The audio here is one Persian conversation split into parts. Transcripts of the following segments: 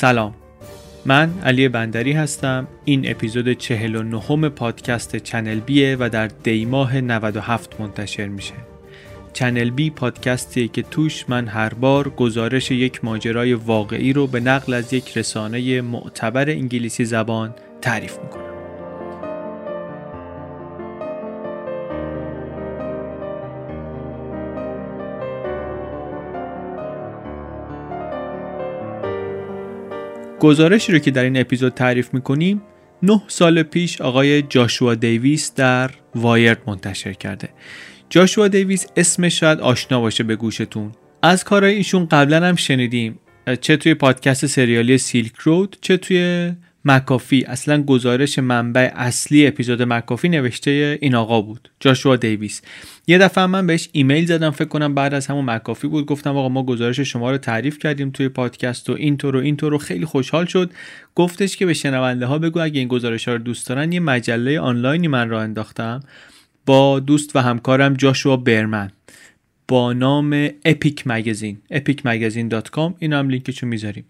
سلام. من علی بندری هستم. این اپیزود 49 پادکست چنل بیه و در دیماه 97 منتشر میشه. چنل بی پادکستی که توش من هر بار گزارش یک ماجرای واقعی رو به نقل از یک رسانه معتبر انگلیسی زبان تعریف می‌کنم. گزارشی رو که در این اپیزود تعریف می‌کنیم نه سال پیش آقای جاشوا دیویس در وایرد منتشر کرده. جاشوا دیویس اسمش شاید آشنا باشه به گوشتون. از کارهای ایشون قبلا هم شنیدیم. چه توی پادکست سریالی سیلک رود چه توی مکافی. اصلا گزارش منبع اصلی اپیزود مکافی نوشته این آقا بود جاشوا دیویس. یه دفعه من بهش ایمیل زدم فکر کنم بعد از همون مکافی بود. گفتم آقا ما گزارش شما رو تعریف کردیم توی پادکست و اینطور و اینطور رو خیلی خوشحال شد. گفتش که به شنونده ها بگو اگه این گزارش ها رو دوست دارن یه مجله آنلاینی من را انداختم با دوست و همکارم جاشوا برمن. با نام اپیک مگزین epicmagazine.com این هم لینکشو می‌ذاریم.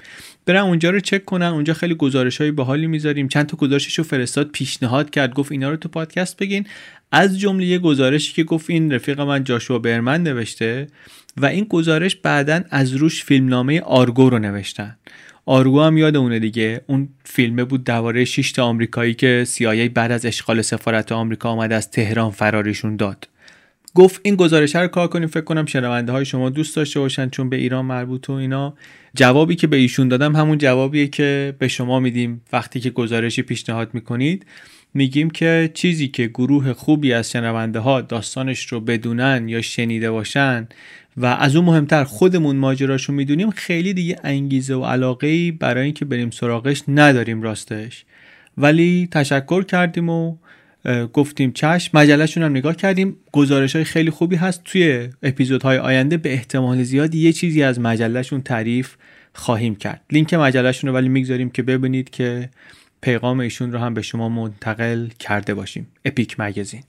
برن اونجا رو چک کنن. اونجا خیلی گزارش های باحالی می‌ذاریم. چند تا گزارشش فرستاد پیشنهاد کرد گفت اینا رو تو پادکست بگین. از جمله یه گزارشی که گفت این رفیق من جاشوا برمن نوشته و این گزارش بعدا از روش فیلمنامه آرگو رو نوشتن. آرگو هم یاد اونه دیگه. اون فیلمه بود درباره 6 تا آمریکایی که CIA بعد از اشغال سفارت آمریکا آمد از تهران فراریشون داد. گفت این گزارش رو کار کنیم فکر کنم شنونده های شما دوست داشته باشن چون به ایران مربوط و اینا. جوابی که به ایشون دادم همون جوابیه که به شما میدیم وقتی که گزارشی پیشنهاد می‌کنید. میگیم که چیزی که گروه خوبی از شنونده ها داستانش رو بدونن یا شنیده باشن و از اون مهمتر خودمون ماجراشو می‌دونیم خیلی دیگه انگیزه و علاقه برای اینکه بریم سراغش نداریم راستش. ولی تشکر کردیم و گفتیم چشم. مجلهشون هم نگاه کردیم. گزارش های خیلی خوبی هست. توی اپیزودهای آینده به احتمال زیادی یه چیزی از مجلهشون تعریف خواهیم کرد. لینک مجلهشون رو ولی می‌گذاریم که ببینید که پیغام ایشون رو هم به شما منتقل کرده باشیم. اپیک مگزین.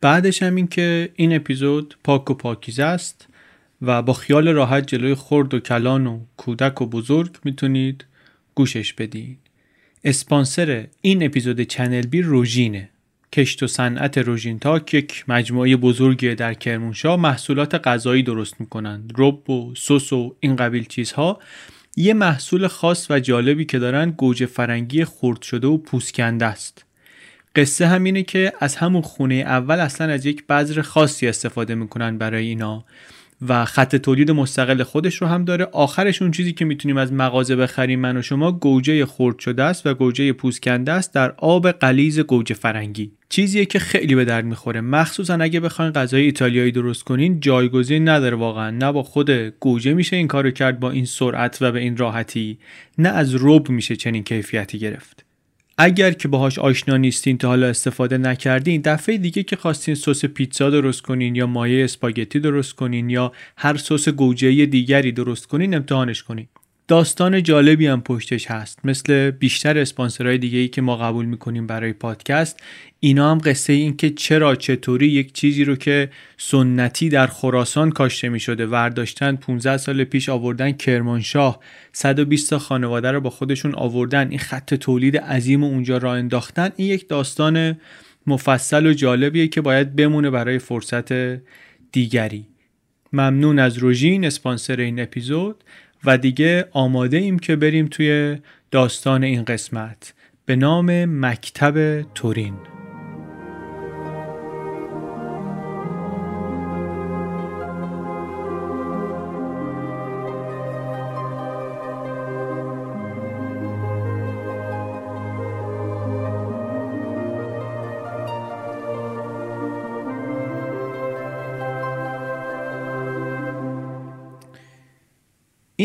بعدش هم این که این اپیزود پاک و پاکیزه است و با خیال راحت جلوی خرد و کلان و کودک و بزرگ می‌تونید گوشش بدید اسپانسر این اپیزود چنل بی روژینه. کشت و صنعت روژین تاک یک مجموعه بزرگی در کرمانشاه محصولات غذایی درست می‌کنند. رب و سس و این قبیل چیزها یه محصول خاص و جالبی که دارن گوجه فرنگی خرد شده و پوست‌کنده است. قصه همینه که از همون خونه اول اصلا از یک بذر خاصی استفاده می‌کنن برای اینا. و خط تولید مستقل خودش رو هم داره. آخرش اون چیزی که می‌تونیم از مغازه بخریم من و شما گوجه خرد شده است و گوجه پوسکنده است در آب قلیز گوجه فرنگی. چیزیه که خیلی به درد می‌خوره. مخصوصا اگه بخواین غذای ایتالیایی درست کنین جایگزین نداره واقعا. نه با خود گوجه میشه این کارو کرد با این سرعت و به این راحتی. نه از رب میشه چنین کیفیتی گرفت. اگر که باهاش آشنا نیستین تا حالا استفاده نکردین دفعه دیگه که خواستین سس پیتزا درست کنین یا مایه اسپاگتی درست کنین یا هر سس گوجه دیگری درست کنین امتحانش کنین. داستان جالبی هم پشتش هست. مثل بیشتر اسپانسرهای دیگه ای که ما قبول می‌کنیم برای پادکست اینا هم قصه این که چرا چطوری یک چیزی رو که سنتی در خراسان کاشته می شده ورداشتن 15 سال پیش آوردن کرمانشاه 120 تا خانواده رو با خودشون آوردن این خط تولید عظیم و اونجا را انداختن این یک داستان مفصل و جالبیه که باید بمونه برای فرصت دیگری. ممنون از روژین اسپانسر این اپیزود. و دیگه آماده ایم که بریم توی داستان این قسمت. به نام مکتب تورین.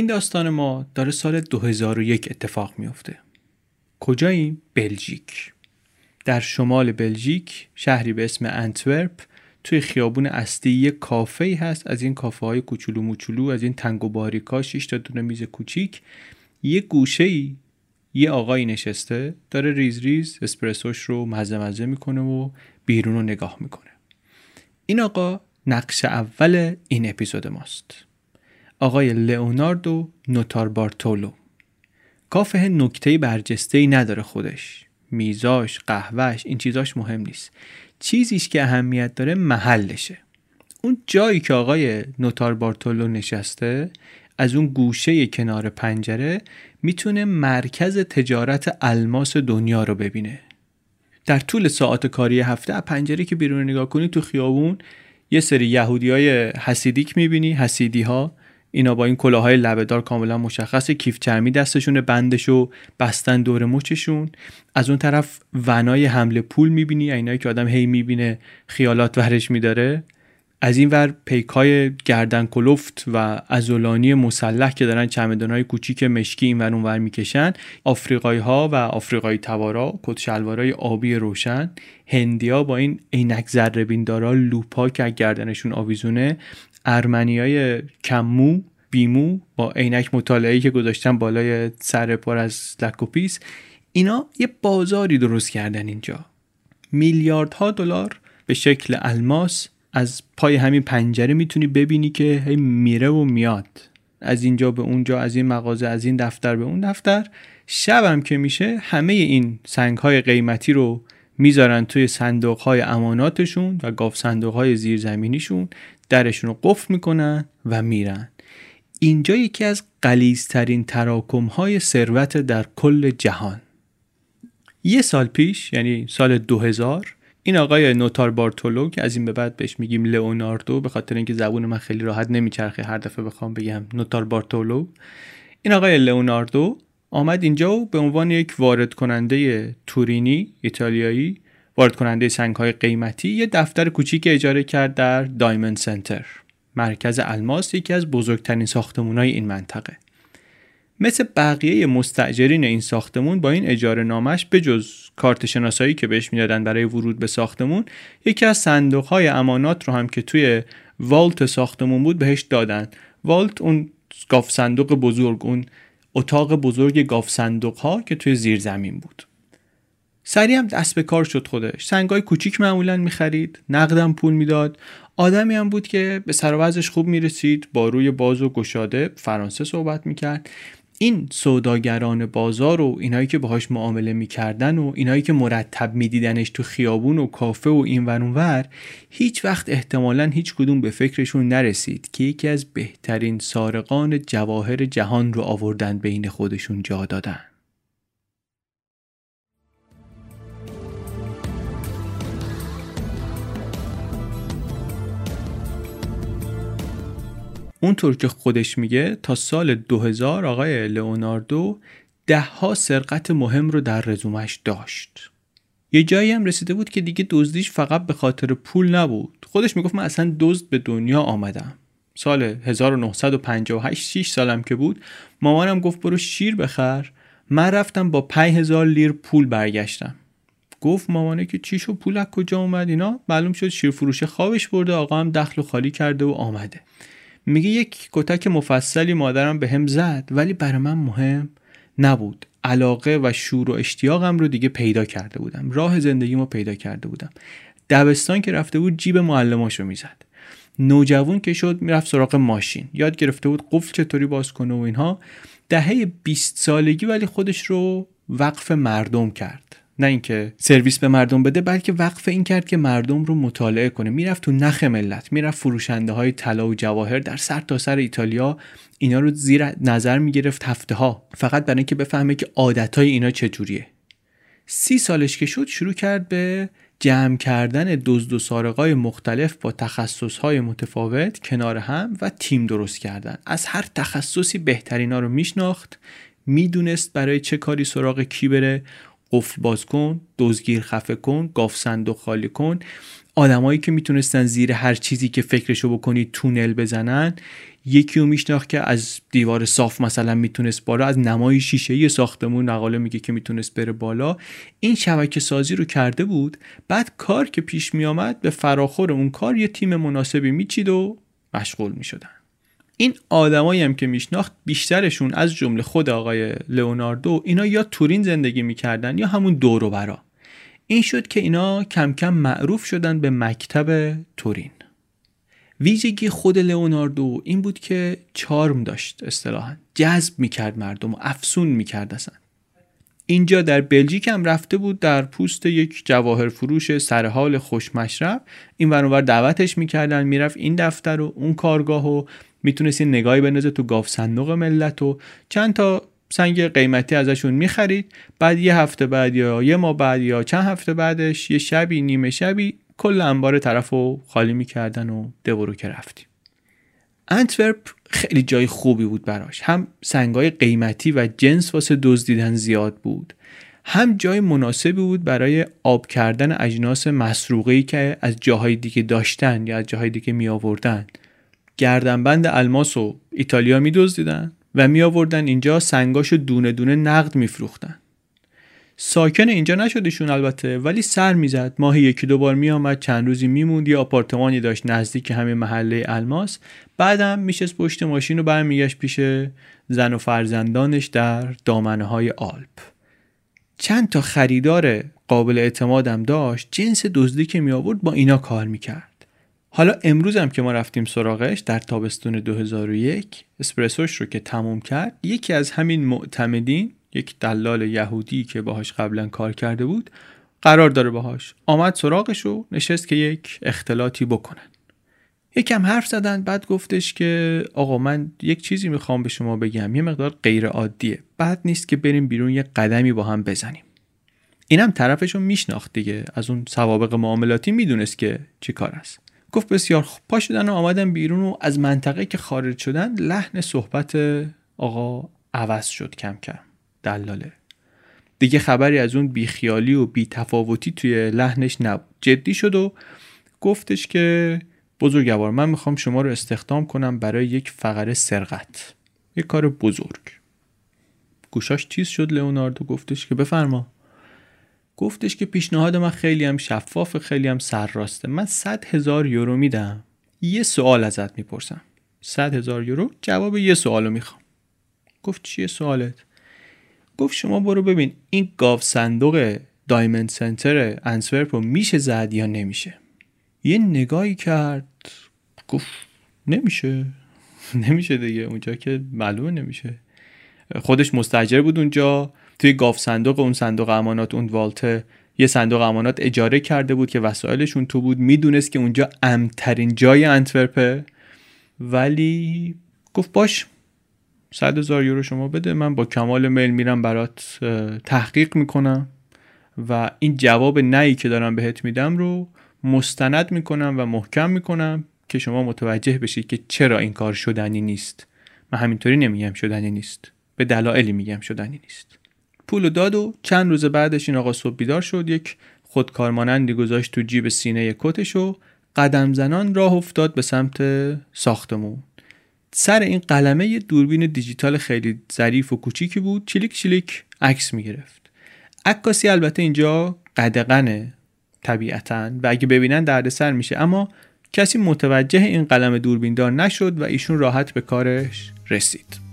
این داستان ما داره سال 2001 اتفاق میفته. کجاییم؟ بلژیک. در شمال بلژیک شهری به اسم انتورپ توی خیابون اصلی یه کافه هست از این کافه های کوچولو موچولو از این تنگ و باریکا تا دونه میز کوچیک یه گوشه ای یه آقایی نشسته داره ریز ریز اسپرسوش رو مزه مزه می‌کنه و بیرون رو نگاه می‌کنه این آقا نقش اول این اپیزود ماست آقای لئوناردو نوتار بارتولو کافه نکته برجسته ای نداره خودش. میزاش قهوهش این چیزاش مهم نیست. چیزیش که اهمیت داره محلشه. اون جایی که آقای نوتار بارتولو نشسته از اون گوشه کنار پنجره می‌تونه مرکز تجارت الماس دنیا رو ببینه. در طول ساعت کاری هفته پنجره که بیرون نگاه کنی تو خیابون یه سری یهودی های حسیدیک می‌بینی حسیدی ها اینا با این کلاهای لبهدار کاملا مشخص کیف چرمی دستشون بندشو بستن دور مچشون. از اون طرف ونای حمله پول می‌بینی. اینایی که آدم هی می‌بینه خیالات ورش میداره. از این ور پیک های گردن کلفت و ازولانی مسلح که دارن چمدان های کوچیک مشکی این ور ور می‌کشن آفریقایی ها و آفریقایی تبارا کت شلوارای آبی روشن هندیا با این عینک ذره‌بین دارا لوپا که گردنشون آویزونه ارمنیای کم‌مو بی‌مو با عینک مطالعه‌ای که گذاشتن بالای سر پر از لک و پیس اینا یه بازاری درست کردن اینجا. میلیاردها دلار به شکل الماس از پای همین پنجره می‌تونی ببینی که هی میره و میاد. از اینجا به اونجا از این مغازه از این دفتر به اون دفتر. شبم که میشه همه این سنگ های قیمتی رو می‌ذارن توی صندوق های اماناتشون و گاف صندوق های زیرزمینیشون درشون رو قفل می‌کنن و میرن. اینجا یکی از قلیزترین تراکم های ثروت در کل جهان. یه سال پیش یعنی سال 2000 این آقای نوتار بارتولو که از این به بعد بهش میگیم لئوناردو به خاطر اینکه زبون من خیلی راحت نمیچرخه هر دفعه بخوام بگم نوتار بارتولو این آقای لئوناردو آمد اینجا و به عنوان یک وارد کننده تورینی ایتالیایی وارد کننده سنگ های قیمتی یه دفتر کوچیک اجاره کرد در دایموند سنتر. مرکز الماس یکی از بزرگترین ساختمون های این منطقه. مثل بقیه مستجرین این ساختمون با این اجاره نامش به جز کارت شناسایی که بهش می‌دادن برای ورود به ساختمون یکی از صندوق های امانات رو هم که توی والت ساختمون بود بهش دادن. والت اون گاف صندوق بزرگ اون اتاق بزرگ گاف صندوق ها که توی زیر زمین بود. سریع هم دست به کار شد خودش. سنگای کوچیک معمولا می‌خرید نقدم پول می‌داد. آدمی هم بود که به سر خوب می‌رسید با روی باز و گشاده فرانسه صحبت می‌کرد. این سوداگران بازار و اینایی که باهاش معامله می‌کردن و اینایی که مرتب میدیدنش تو خیابون و کافه و این ور هیچ وقت احتمالا هیچ کدوم به فکرشون نرسید که یکی از بهترین سارقان جواهر جهان رو آوردن بین خودشون جا دادن. اونطور که خودش میگه تا سال 2000 آقای لئوناردو ده ها سرقت مهم رو در رزومش داشت. یه جایی هم رسیده بود که دیگه دزدیش فقط به خاطر پول نبود. خودش می‌گفت من اصلا دزد به دنیا آمدم. سال 1958 6 سالم که بود مامانم گفت برو شیر بخر. من رفتم با 5000 لیر پول برگشتم. گفت مامانه که چی پول از کجا اومد اینا؟ معلوم شد شیر فروش خوابش برده آقا هم دخل و خالی کرده و آمده. میگه یک کتک مفصلی مادرم به هم زد ولی برای من مهم نبود. علاقه و شور و اشتیاقم رو دیگه پیدا کرده بودم. راه زندگیمو پیدا کرده بودم. دبستان که رفته بود جیب معلماشو می‌زد. نوجوان که شد می‌رفت سراغ ماشین. یاد گرفته بود قفل چطوری باز کنه و اینها. دهه 20 سالگی ولی خودش رو وقف مردم کرد. نه اینکه سرویس به مردم بده بلکه وقف این کرد که مردم رو مطالعه کنه. می‌رفت تو نخ ملت می‌رفت فروشنده های طلا و جواهر در سر تا سر ایتالیا. اینا رو زیر نظر می‌گرفت هفته ها فقط برای اینکه بفهمه که عادت های اینا چجوریه سی سالش که شد شروع کرد به جمع کردن دزد و سارقای مختلف با تخصصهای متفاوت کنار هم و تیم درست کردن. از هر تخصصی بهترینا رو میشناخت می‌دونست برای چه کاری سراغ کی بره. قفل باز کن دزگیر خفه کن گاف صندوق خالی کن. آدمایی که می‌تونستن زیر هر چیزی که فکرشو بکنی تونل بزنن یکی رو میشناخت که از دیوار صاف مثلا می‌تونست بالا از نمای شیشه یه ساختمون نقاله میگه که می‌تونست بره بالا. این شبکه سازی رو کرده بود بعد کار که پیش میامد به فراخور اون کار یه تیم مناسبی میچید و مشغول می‌شدن. این آدمایی هم که میشناخت بیشترشون از جمله خود آقای لئوناردو اینا یا تورین زندگی می‌کردن یا همون دورو برا این شد که اینا کم کم معروف شدن به مکتب تورین. ویژگی خود لئوناردو این بود که چارم داشت اصطلاحا. جذب می‌کرد مردم و افسون می‌کرد اصلا. اینجا در بلژیک هم رفته بود در پوست یک جواهر فروش سرحال خوشمشرب این ورانور دعوتش می‌کردن می‌رفت این دفتر و اون کارگاه و می‌تونست این نگاهی بندازه تو گاف صندوق ملت و چند تا سنگ قیمتی ازشون می‌خرید. بعد یه هفته بعد یا یه ماه بعد یا چند هفته بعدش یه شبی نیمه شبی کل انبار طرف رو خالی می‌کردن و دورو که رفتیم. انتورپ خیلی جای خوبی بود براش. هم سنگای قیمتی و جنس واسه دزدیدن زیاد بود. هم جای مناسبی بود برای آب کردن اجناس مسروقی که از جاهای دیگه داشتن یا از جاهای دیگه می آوردن گردنبند الماس و ایتالیا می دزدیدن و می آوردن اینجا سنگاشو دونه دونه نقد می فروختن. ساکن اینجا نشدشون البته ولی سر می‌زد. ماه یکی دو بار میآمد چند روزی میموند یه آپارتمانی داشت نزدیک همین محله الماس. بعدم میشست پشت ماشین و برمیگشت پیش زن و فرزندانش در دامنه های آلپ. چند تا خریدار قابل اعتمادم داشت. جنس دزدی که می آورد با اینا کار می‌کرد. حالا امروز هم که ما رفتیم سراغش در تابستون 2001 اسپرسوش رو که تموم کرد یکی از همین معتمدین یک دلال یهودی که باهاش قبلا کار کرده بود قرار داره باهاش. آمد سراغش و نشست که یک اختلاطی بکنن. یکم حرف زدن بعد گفتش که آقا من یک چیزی می‌خوام به شما بگم یه مقدار غیر عادیه. بعد نیست که بریم بیرون یه قدمی با هم بزنیم. اینم طرفشو میشناخت دیگه. از اون سوابق معاملاتی می‌دونست که چی کار است. گفت بسیار خوب. پا شدن و آمدن بیرون و از منطقه که خارج شدن لحن صحبت آقا عوض شد کم کم. دلاله. دیگه خبری از اون بیخیالی و بیتفاوتی توی لحنش نبود. جدی شد و گفتش که بزرگوار من می‌خوام شما رو استخدام کنم برای یک فقره سرقت. یک کار بزرگ. گوشاش چیز شد لئوناردو گفتش که بفرما. گفتش که پیشنهاد من خیلی هم شفاف خیلی هم سرراسته. من 100 هزار یورو میدم. یه سوال ازت می‌پرسم. 100 هزار یورو؟ جواب یه سوالو می‌خوام. گفت چیه سوالت؟ گفت شما برو ببین این گاو صندوق دایمند سنتر انسورپ رو میشه زد یا نمیشه؟ یه نگاهی کرد. گفت نمیشه. نمیشه دیگه. اونجا که معلومه نمیشه. خودش مستجر بود اونجا. توی گاف صندوق اون صندوق امانات اون والته یه صندوق امانات اجاره کرده بود که وسایلشون تو بود. می‌دونست که اونجا امترین جای انتورپه. ولی گفت باش صد هزار یورو شما بده. من با کمال میل میرم برات تحقیق می‌کنم. و این جواب نهی که دارم بهت میدم رو مستند می‌کنم و محکم می‌کنم که شما متوجه بشید که چرا این کار شدنی نیست. من همینطوری نمیگم شدنی نیست. به دلایلی میگم شدنی نیست. پول داد و چند روز بعدش این آقا صبح بیدار شد یک خودکارمانندی گذاشت تو جیب سینه کتش و قدم زنان راه افتاد به سمت ساختمون. سر این قلمه یه دوربین دیجیتال خیلی ظریف و کوچیکی بود چلیک چلیک عکس می‌گرفت. عکاسی البته اینجا قدغنه طبیعتا و اگه ببینن دردسر میشه اما کسی متوجه این قلم دوربیندار نشد و ایشون راحت به کارش رسید.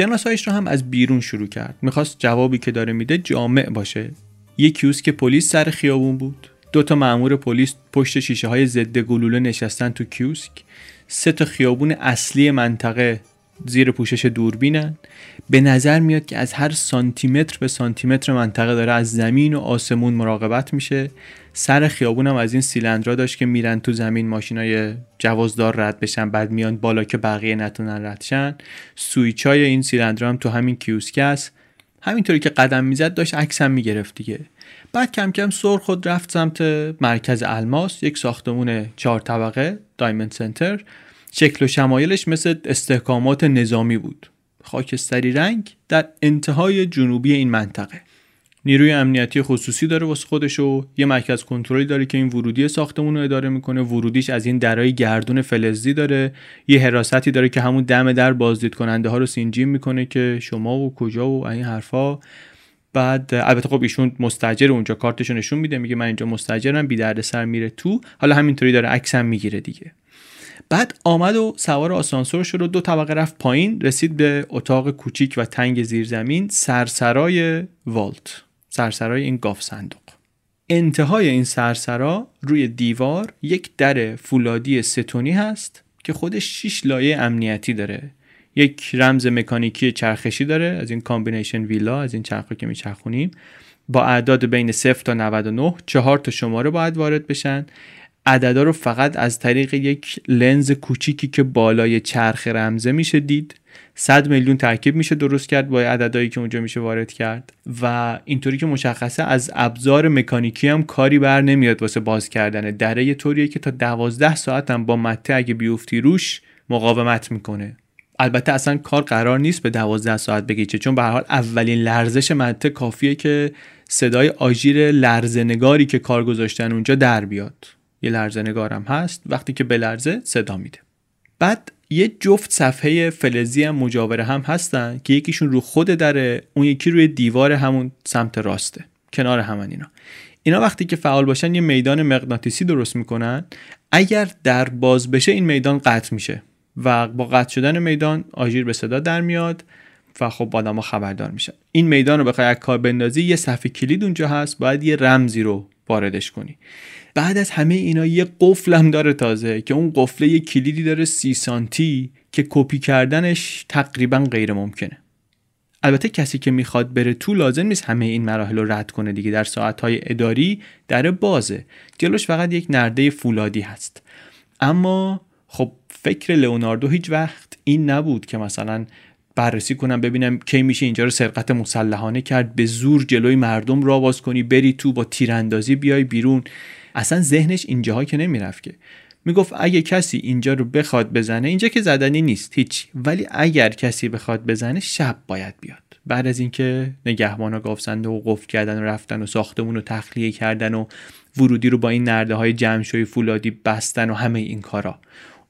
شناسایش رو هم از بیرون شروع کرد. می‌خواست جوابی که داره میده جامع باشه. یه کیوسک پلیس سر خیابون بود. دو تا مأمور پلیس پشت شیشه های ضد گلوله نشستن تو کیوسک. سه تا خیابون اصلی منطقه زیر پوشش دوربینن. به نظر میاد که از هر سانتیمتر به سانتیمتر منطقه داره. از زمین و آسمون مراقبت میشه. سر خیابونم از این سیلندرا داشت که میرن تو زمین ماشینای جوازدار رد بشن بعد میان بالا که بقیه نتونن ردشن سویچای این سیلندرا هم تو همین کیوسک است. همینطوری که قدم می‌زد داشت عکس هم می‌گرفت دیگه. بعد کم کم سر خود رفت سمت مرکز الماس یک ساختمون چهار طبقه دایمند سنتر. شکل و شمایلش مثل استحکامات نظامی بود. خاکستری رنگ در انتهای جنوبی این منطقه. نیروی امنیتی خصوصی داره واسه خودش و یه مرکز کنترلی داره که این ورودی ساختمون رو اداره می‌کنه. ورودیش از این درای گردون فلزی داره. یه حراستی داره که همون دم در بازدید کننده ها رو سینجیم می‌کنه که شما و کجا و این حرفا. بعد البته خب ایشون مستجر اونجا. کارتشو نشون میده. میگه من اینجا مستجرم بی سر میره تو. حالا همینطوری داره عکسم می‌گیره دیگه. بعد آمد و سوار آسانسور شد و دو طبقه رفت پایین رسید به اتاق کوچیک و تنگ زیرزمین سرسرای والت سرسرای این گاف صندوق. انتهای این سرسرا روی دیوار یک در فولادی ستونی هست که خودش 6 لایه امنیتی داره. یک رمز مکانیکی چرخشی داره از این combination wheel ا از این چرخی که میچرخونیم. با اعداد بین 0 تا 99 چهار تا شماره باید وارد بشن. عددا رو فقط از طریق یک لنز کوچیکی که بالای چرخ رمزه میشه دید. 100 میلیون ترکیب میشه درست کرد با عددهایی که اونجا میشه وارد کرد. و اینطوری که مشخصه از ابزار مکانیکی هم کاری بر نمیاد واسه باز کردن. دره یه طوریه که تا 12 ساعت هم با مته اگه بیفتی روش مقاومت می‌کنه. البته اصلا کار قرار نیست به 12 ساعت بگیچه چون به هر حال اولین لرزش مته کافیه که صدای آژیر لرزنگاری که کار گذاشتن اونجا در بیاد. یه لرزنگارم هست وقتی که بلرزه صدا میده. بعد یه جفت صفحه فلزی هم مجاوره هم هستن که یکیشون رو خود دره اون یکی روی دیوار همون سمت راسته کنار همن اینا. اینا وقتی که فعال باشن یه میدان مغناطیسی درست می‌کنن. اگر در باز بشه این میدان قطع میشه و با قطع شدن میدان آژیر به صدا در میاد و خب آدما خبردار میشن. این میدان رو بخوای کار بندازی یه صفحه کلید اونجا هست باید یه رمزی رو واردش کنی. بعد از همه اینا یه قفلم داره تازه که اون قفله یه کلیدی داره سی سانتی که کپی کردنش تقریبا غیر ممکنه. البته کسی که می‌خواد بره تو لازم نیست همه این مراحل رو رد کنه دیگه. در ساعتهای اداری در بازه. جلوش فقط یک نرده فولادی هست. اما خب فکر لئوناردو هیچ وقت این نبود که مثلا بررسی کنم ببینم کی میشه اینجا رو سرقت مسلحانه کرد به زور جلوی مردم را باز کنی بری تو با تیراندازی بیای بیرون. اصلا ذهنش اینجاها که نمی‌رفت که. می‌گفت اگه کسی اینجا رو بخواد بزنه اینجا که زدنی نیست هیچ ولی اگر کسی بخواد بزنه شب باید بیاد. بعد از اینکه نگهبانا گاوسنده و قفل کردن و رفتن و ساختمون رو تخلیه کردن و ورودی رو با این نرده های جمع‌شوی فولادی بستن و همه این کارا.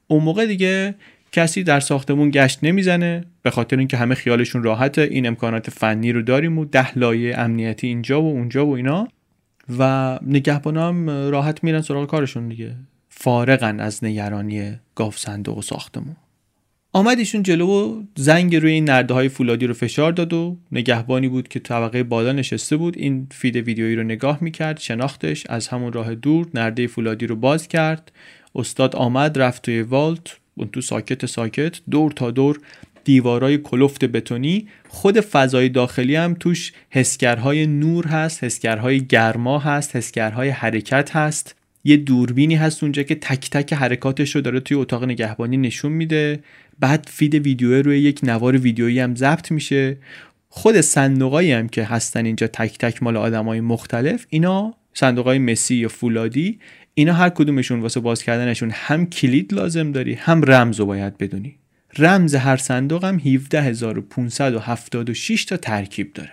اون موقع دیگه کسی در ساختمون گشت نمی‌زنه. به خاطر اینکه همه خیالشون راحته. این امکانات فنی رو داریم و ده لایه امنیتی اینجا و اونجا و اینا. و نگهبان هم راحت میرن سراغ کارشون دیگه. فارغن از نگرانی گاوصندوق و ساختمون. آمد جلو و زنگ روی این نرده های فولادی رو فشار داد و نگهبانی بود که طبقه بالا نشسته بود. این feed ویدیویی رو نگاه می‌کرد شناختش از همون راه دور نرده فولادی رو باز کرد. استاد آمد رفت توی vault اون تو ساکت ساکت دور تا دور دیوارای کلفت بتونی خود فضای داخلی هم توش حسگرهای نور هست حسگرهای گرما هست حسگرهای حرکت هست. یه دوربینی هست اونجا که تک تک حرکاتش رو داره توی اتاق نگهبانی نشون میده. بعد feed ویدیو روی یک نوار ویدیویی هم ضبط میشه. خود صندوقایی هم که هستن اینجا تک تک مال آدمای مختلف اینا صندوقای مسی یا فولادی اینا هر کدومشون واسه باز کردنشون هم کلید لازم داری هم رمز رو باید بدونی. رمز هر صندوق هم 17576 تا ترکیب داره.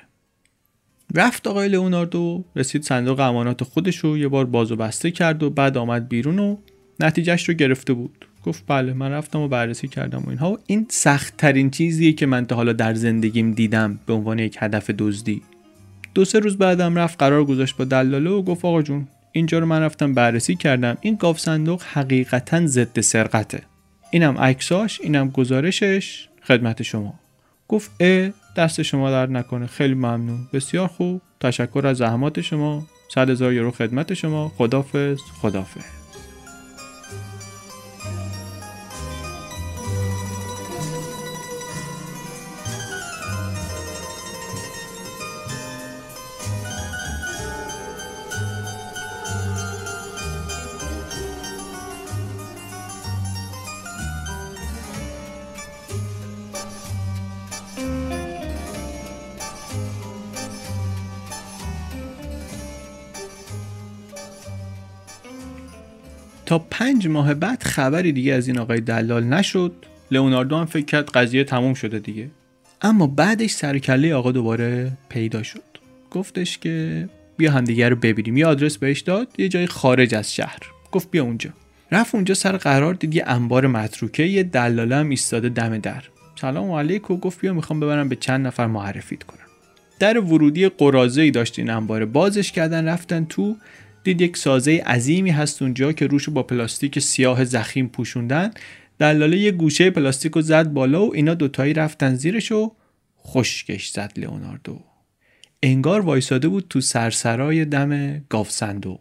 رفت آقای لئوناردو رسید صندوق امانات خودش رو یه بار باز و بسته کرد و بعد آمد بیرون و نتیجهش رو گرفته بود. گفت بله من رفتم و بررسی کردم و اینها و این سخت ترین چیزیه که من تا حالا در زندگیم دیدم به عنوان یک هدف دزدی. دو سه روز بعدم رفت قرار گذاشت با دلاله و گفت آقا جون اینجا رو من رفتم بررسی کردم. این گاف صندوق حقیقتا ضد سرقته. اینم عکساش اینم گزارشش. خدمت شما. گفت ا دست شما در نکنه. خیلی ممنون. بسیار خوب. تشکر از زحمات شما. صد هزار یورو خدمت شما. خدافز خدافز تا پنج ماه بعد خبری دیگه از این آقای دلال نشد. لئوناردو هم فکر کرد قضیه تموم شده دیگه. اما بعدش سرکله آقا دوباره پیدا شد. گفتش که بیا همدیگه رو ببینیم. یه آدرس بهش داد یه جای خارج از شهر. گفت بیا اونجا. رفت اونجا سر قرار دید یه انبار متروکه یه دلاله هم ایستاده دم در. سلام علیکم. گفت بیا می‌خوام ببرم به چند نفر معرفیت کنم. در ورودی قرازه ای داشت این انبار. بازش کردن رفتن تو دید یک سازه عظیمی هست اونجا که روش با پلاستیک سیاه زخیم پوشوندن. دلاله یه گوشه پلاستیک رو زد بالا و اینا دوتایی رفتن زیرش و خشکش زد لئوناردو انگار وایساده بود تو سرسرای دم گاو صندوق.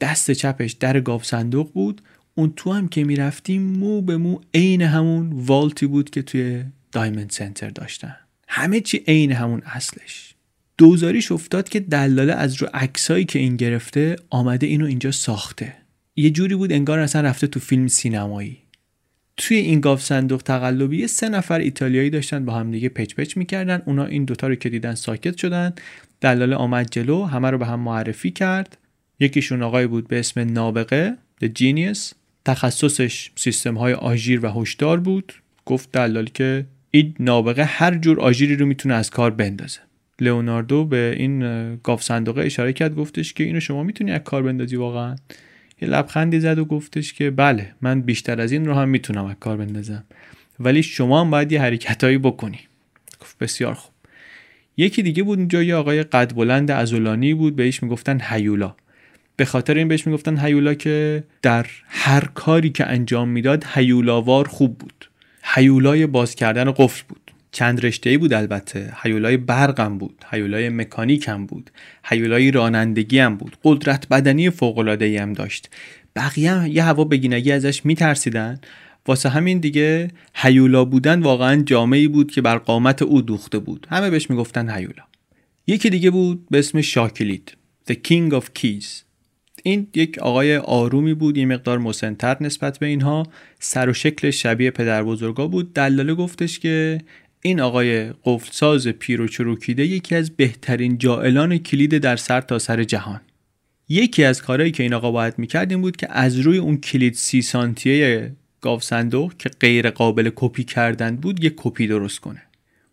دست چپش در گاو صندوق بود. اون تو هم که می‌رفتیم مو به مو عین همون والتی بود که توی دایمند سنتر داشتن. همه چی عین همون اصلش. دوزاریش افتاد که دلاله از رو عکسایی که این گرفته آمده اینو اینجا ساخته. یه جوری بود انگار اصلا رفته تو فیلم سینمایی. توی این گاف صندوق تقلبی سه نفر ایتالیایی داشتن با همدیگه پچ پچ می‌کردن. اونا این دوتا رو که دیدن ساکت شدن. دلاله آمد جلو همه رو به هم معرفی کرد. یکیشون آقای بود به اسم نابغه The Genius. تخصصش سیستم های آژیر و هشدار بود. گفت دلالی که این نابغه هر جور آژیری رو می‌تونه از کار بندازه. لئوناردو به این گاف صندوقه اشاره کرد گفتش که اینو شما می‌تونی از کار بندازی واقعا؟ یه لبخندی زد و گفتش که بله من بیشتر از این رو هم می‌تونم از کار بندازم. ولی شما هم باید یه حرکتهایی بکنی. گفت بسیار خوب. یکی دیگه بود اونجا یه آقای قد بلند ازولانی بود بهش می‌گفتن هیولا. به خاطر این بهش می‌گفتن هیولا که در هر کاری که انجام می‌داد هیولاوار خوب بود. هیولای باز کردن قفل بود. چند رشته بود البته. هیولای برقم بود هیولای مکانیک هم بود هیولای رانندگی هم بود. قدرت بدنی فوق العاده هم داشت. بقیه یه هوا بگینگی ازش میترسیدن. واسه همین دیگه هیولا بودن واقعا جامعی بود که بر قامت او دوخته بود. همه بهش می‌گفتن هیولا. یکی دیگه بود به اسم شاکلید The King of Keys. این یک آقای آرومی بود یه مقدار مسنتر نسبت به اینها. سر و شکل شبیه پدر بزرگا بود. دلاله گفتش که این آقای قفلساز پیر و چروکیده یکی از بهترین جاعلان کلید در سر تا سر جهان. یکی از کارهایی که این آقا باید می‌کرد این بود که از روی اون کلید سی سانتیه گاوصندوق که غیر قابل کپی کردن بود یک کپی درست کنه.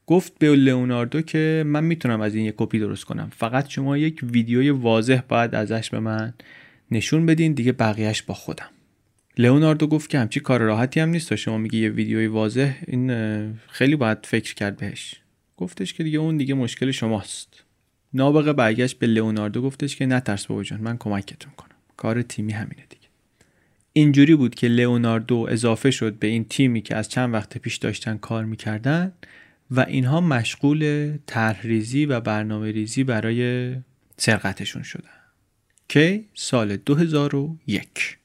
گفت به لئوناردو که من می‌تونم از این یک کپی درست کنم. فقط شما یک ویدیوی واضح باید ازش به من نشون بدین دیگه بقیهش با خودم. لئوناردو گفت که همچی کار راحتی هم نیست تا شما میگی یه ویدیوی واضح این خیلی باید فکر کرد بهش. گفتش که دیگه اون دیگه مشکل شماست. نابغه برگشت به لئوناردو گفتش که نترس بابا جان من کمکتون کنم. کار تیمی همینه دیگه. اینجوری بود که لئوناردو اضافه شد به این تیمی که از چند وقت پیش داشتن کار می‌کردن و اینها مشغول طرحریزی و برنامه ریزی برای سرقتشون شدن. که سال 2001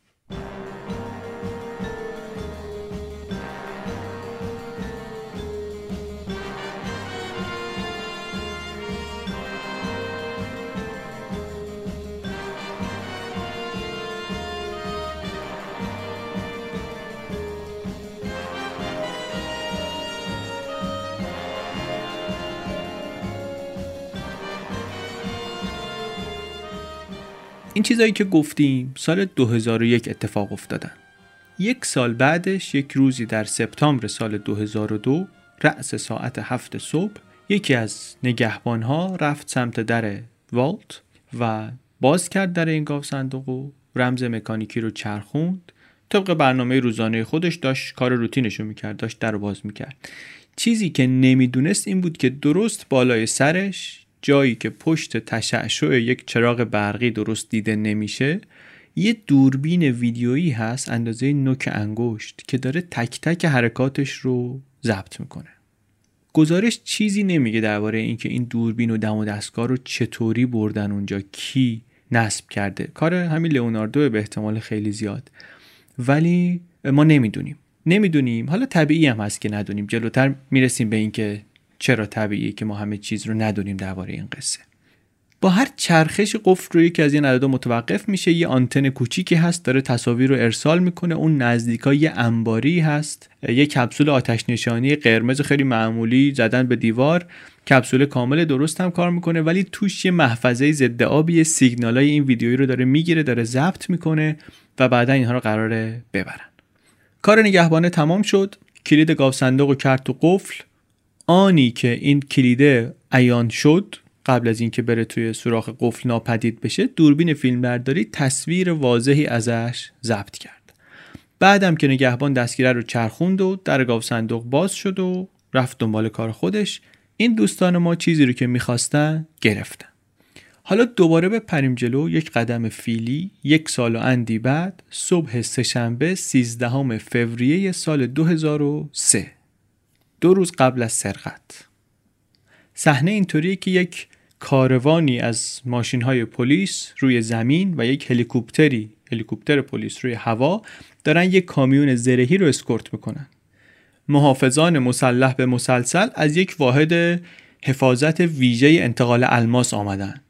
این چیزایی که گفتیم سال 2001 اتفاق افتادن. یک سال بعدش یک روزی در سپتامبر سال 2002 رأس ساعت هفت صبح یکی از نگهبانها رفت سمت در والت و باز کرد در این گاو صندوق و رمز مکانیکی رو چرخوند. طبق برنامه روزانه خودش داشت کار روتینش رو می‌کرد داشت در باز می‌کرد. چیزی که نمی‌دونست این بود که درست بالای سرش جایی که پشت تشعشع یک چراغ برقی درست دیده نمیشه یه دوربین ویدیویی هست اندازه نوک انگشت که داره تک تک حرکاتش رو ضبط می‌کنه. گزارش چیزی نمیگه درباره اینکه این دوربین و دم و دستگاه رو چطوری بردن اونجا کی نصب کرده. کار همین لئوناردو به احتمال خیلی زیاد. ولی ما نمی‌دونیم. نمی‌دونیم. حالا طبیعی هم هست که ندونیم. جلوتر می‌رسیم به اینکه چرا طبیعیه که ما همه چیز رو ندونیم درباره این قصه؟ با هر چرخش قفل رو یکی از این عددا متوقف میشه یه آنتن کوچیکی هست داره تصاویر رو ارسال می‌کنه. اون نزدیکا یه انباری هست. یه کپسول آتش نشانی قرمز خیلی معمولی زدن به دیوار. کپسول کامل درست هم کار می‌کنه ولی توش یه محفظه ضد آبی سیگنالای این ویدیویی رو داره می‌گیره داره ضبط می‌کنه و بعدا اینها رو قراره ببرن. کار نگهبانه تمام شد. کلید گاو صندوق کرد تو قفل. آنی که این کلیده عیان شد قبل از اینکه بره توی سوراخ قفل ناپدید بشه دوربین فیلمبرداری تصویر واضحی ازش ضبط کرد. بعدم که نگهبان دستگیره رو چرخوند و در گاو صندوق باز شد و رفت دنبال کار خودش این دوستان ما چیزی رو که می‌خواستن گرفتن. حالا دوباره به پریم جلو یک قدم فیلی یک سال و اندی بعد صبح سهشنبه 13 فوریه سال 2003 دو روز قبل از سرقت. صحنه اینطوریه که یک کاروانی از ماشین های پلیس روی زمین و یک هلیکوپتری هلیکوپتر پلیس روی هوا دارن یک کامیون زرهی رو اسکورت می‌کنن. محافظان مسلح به مسلسل از یک واحد حفاظت ویژه انتقال الماس آمدن.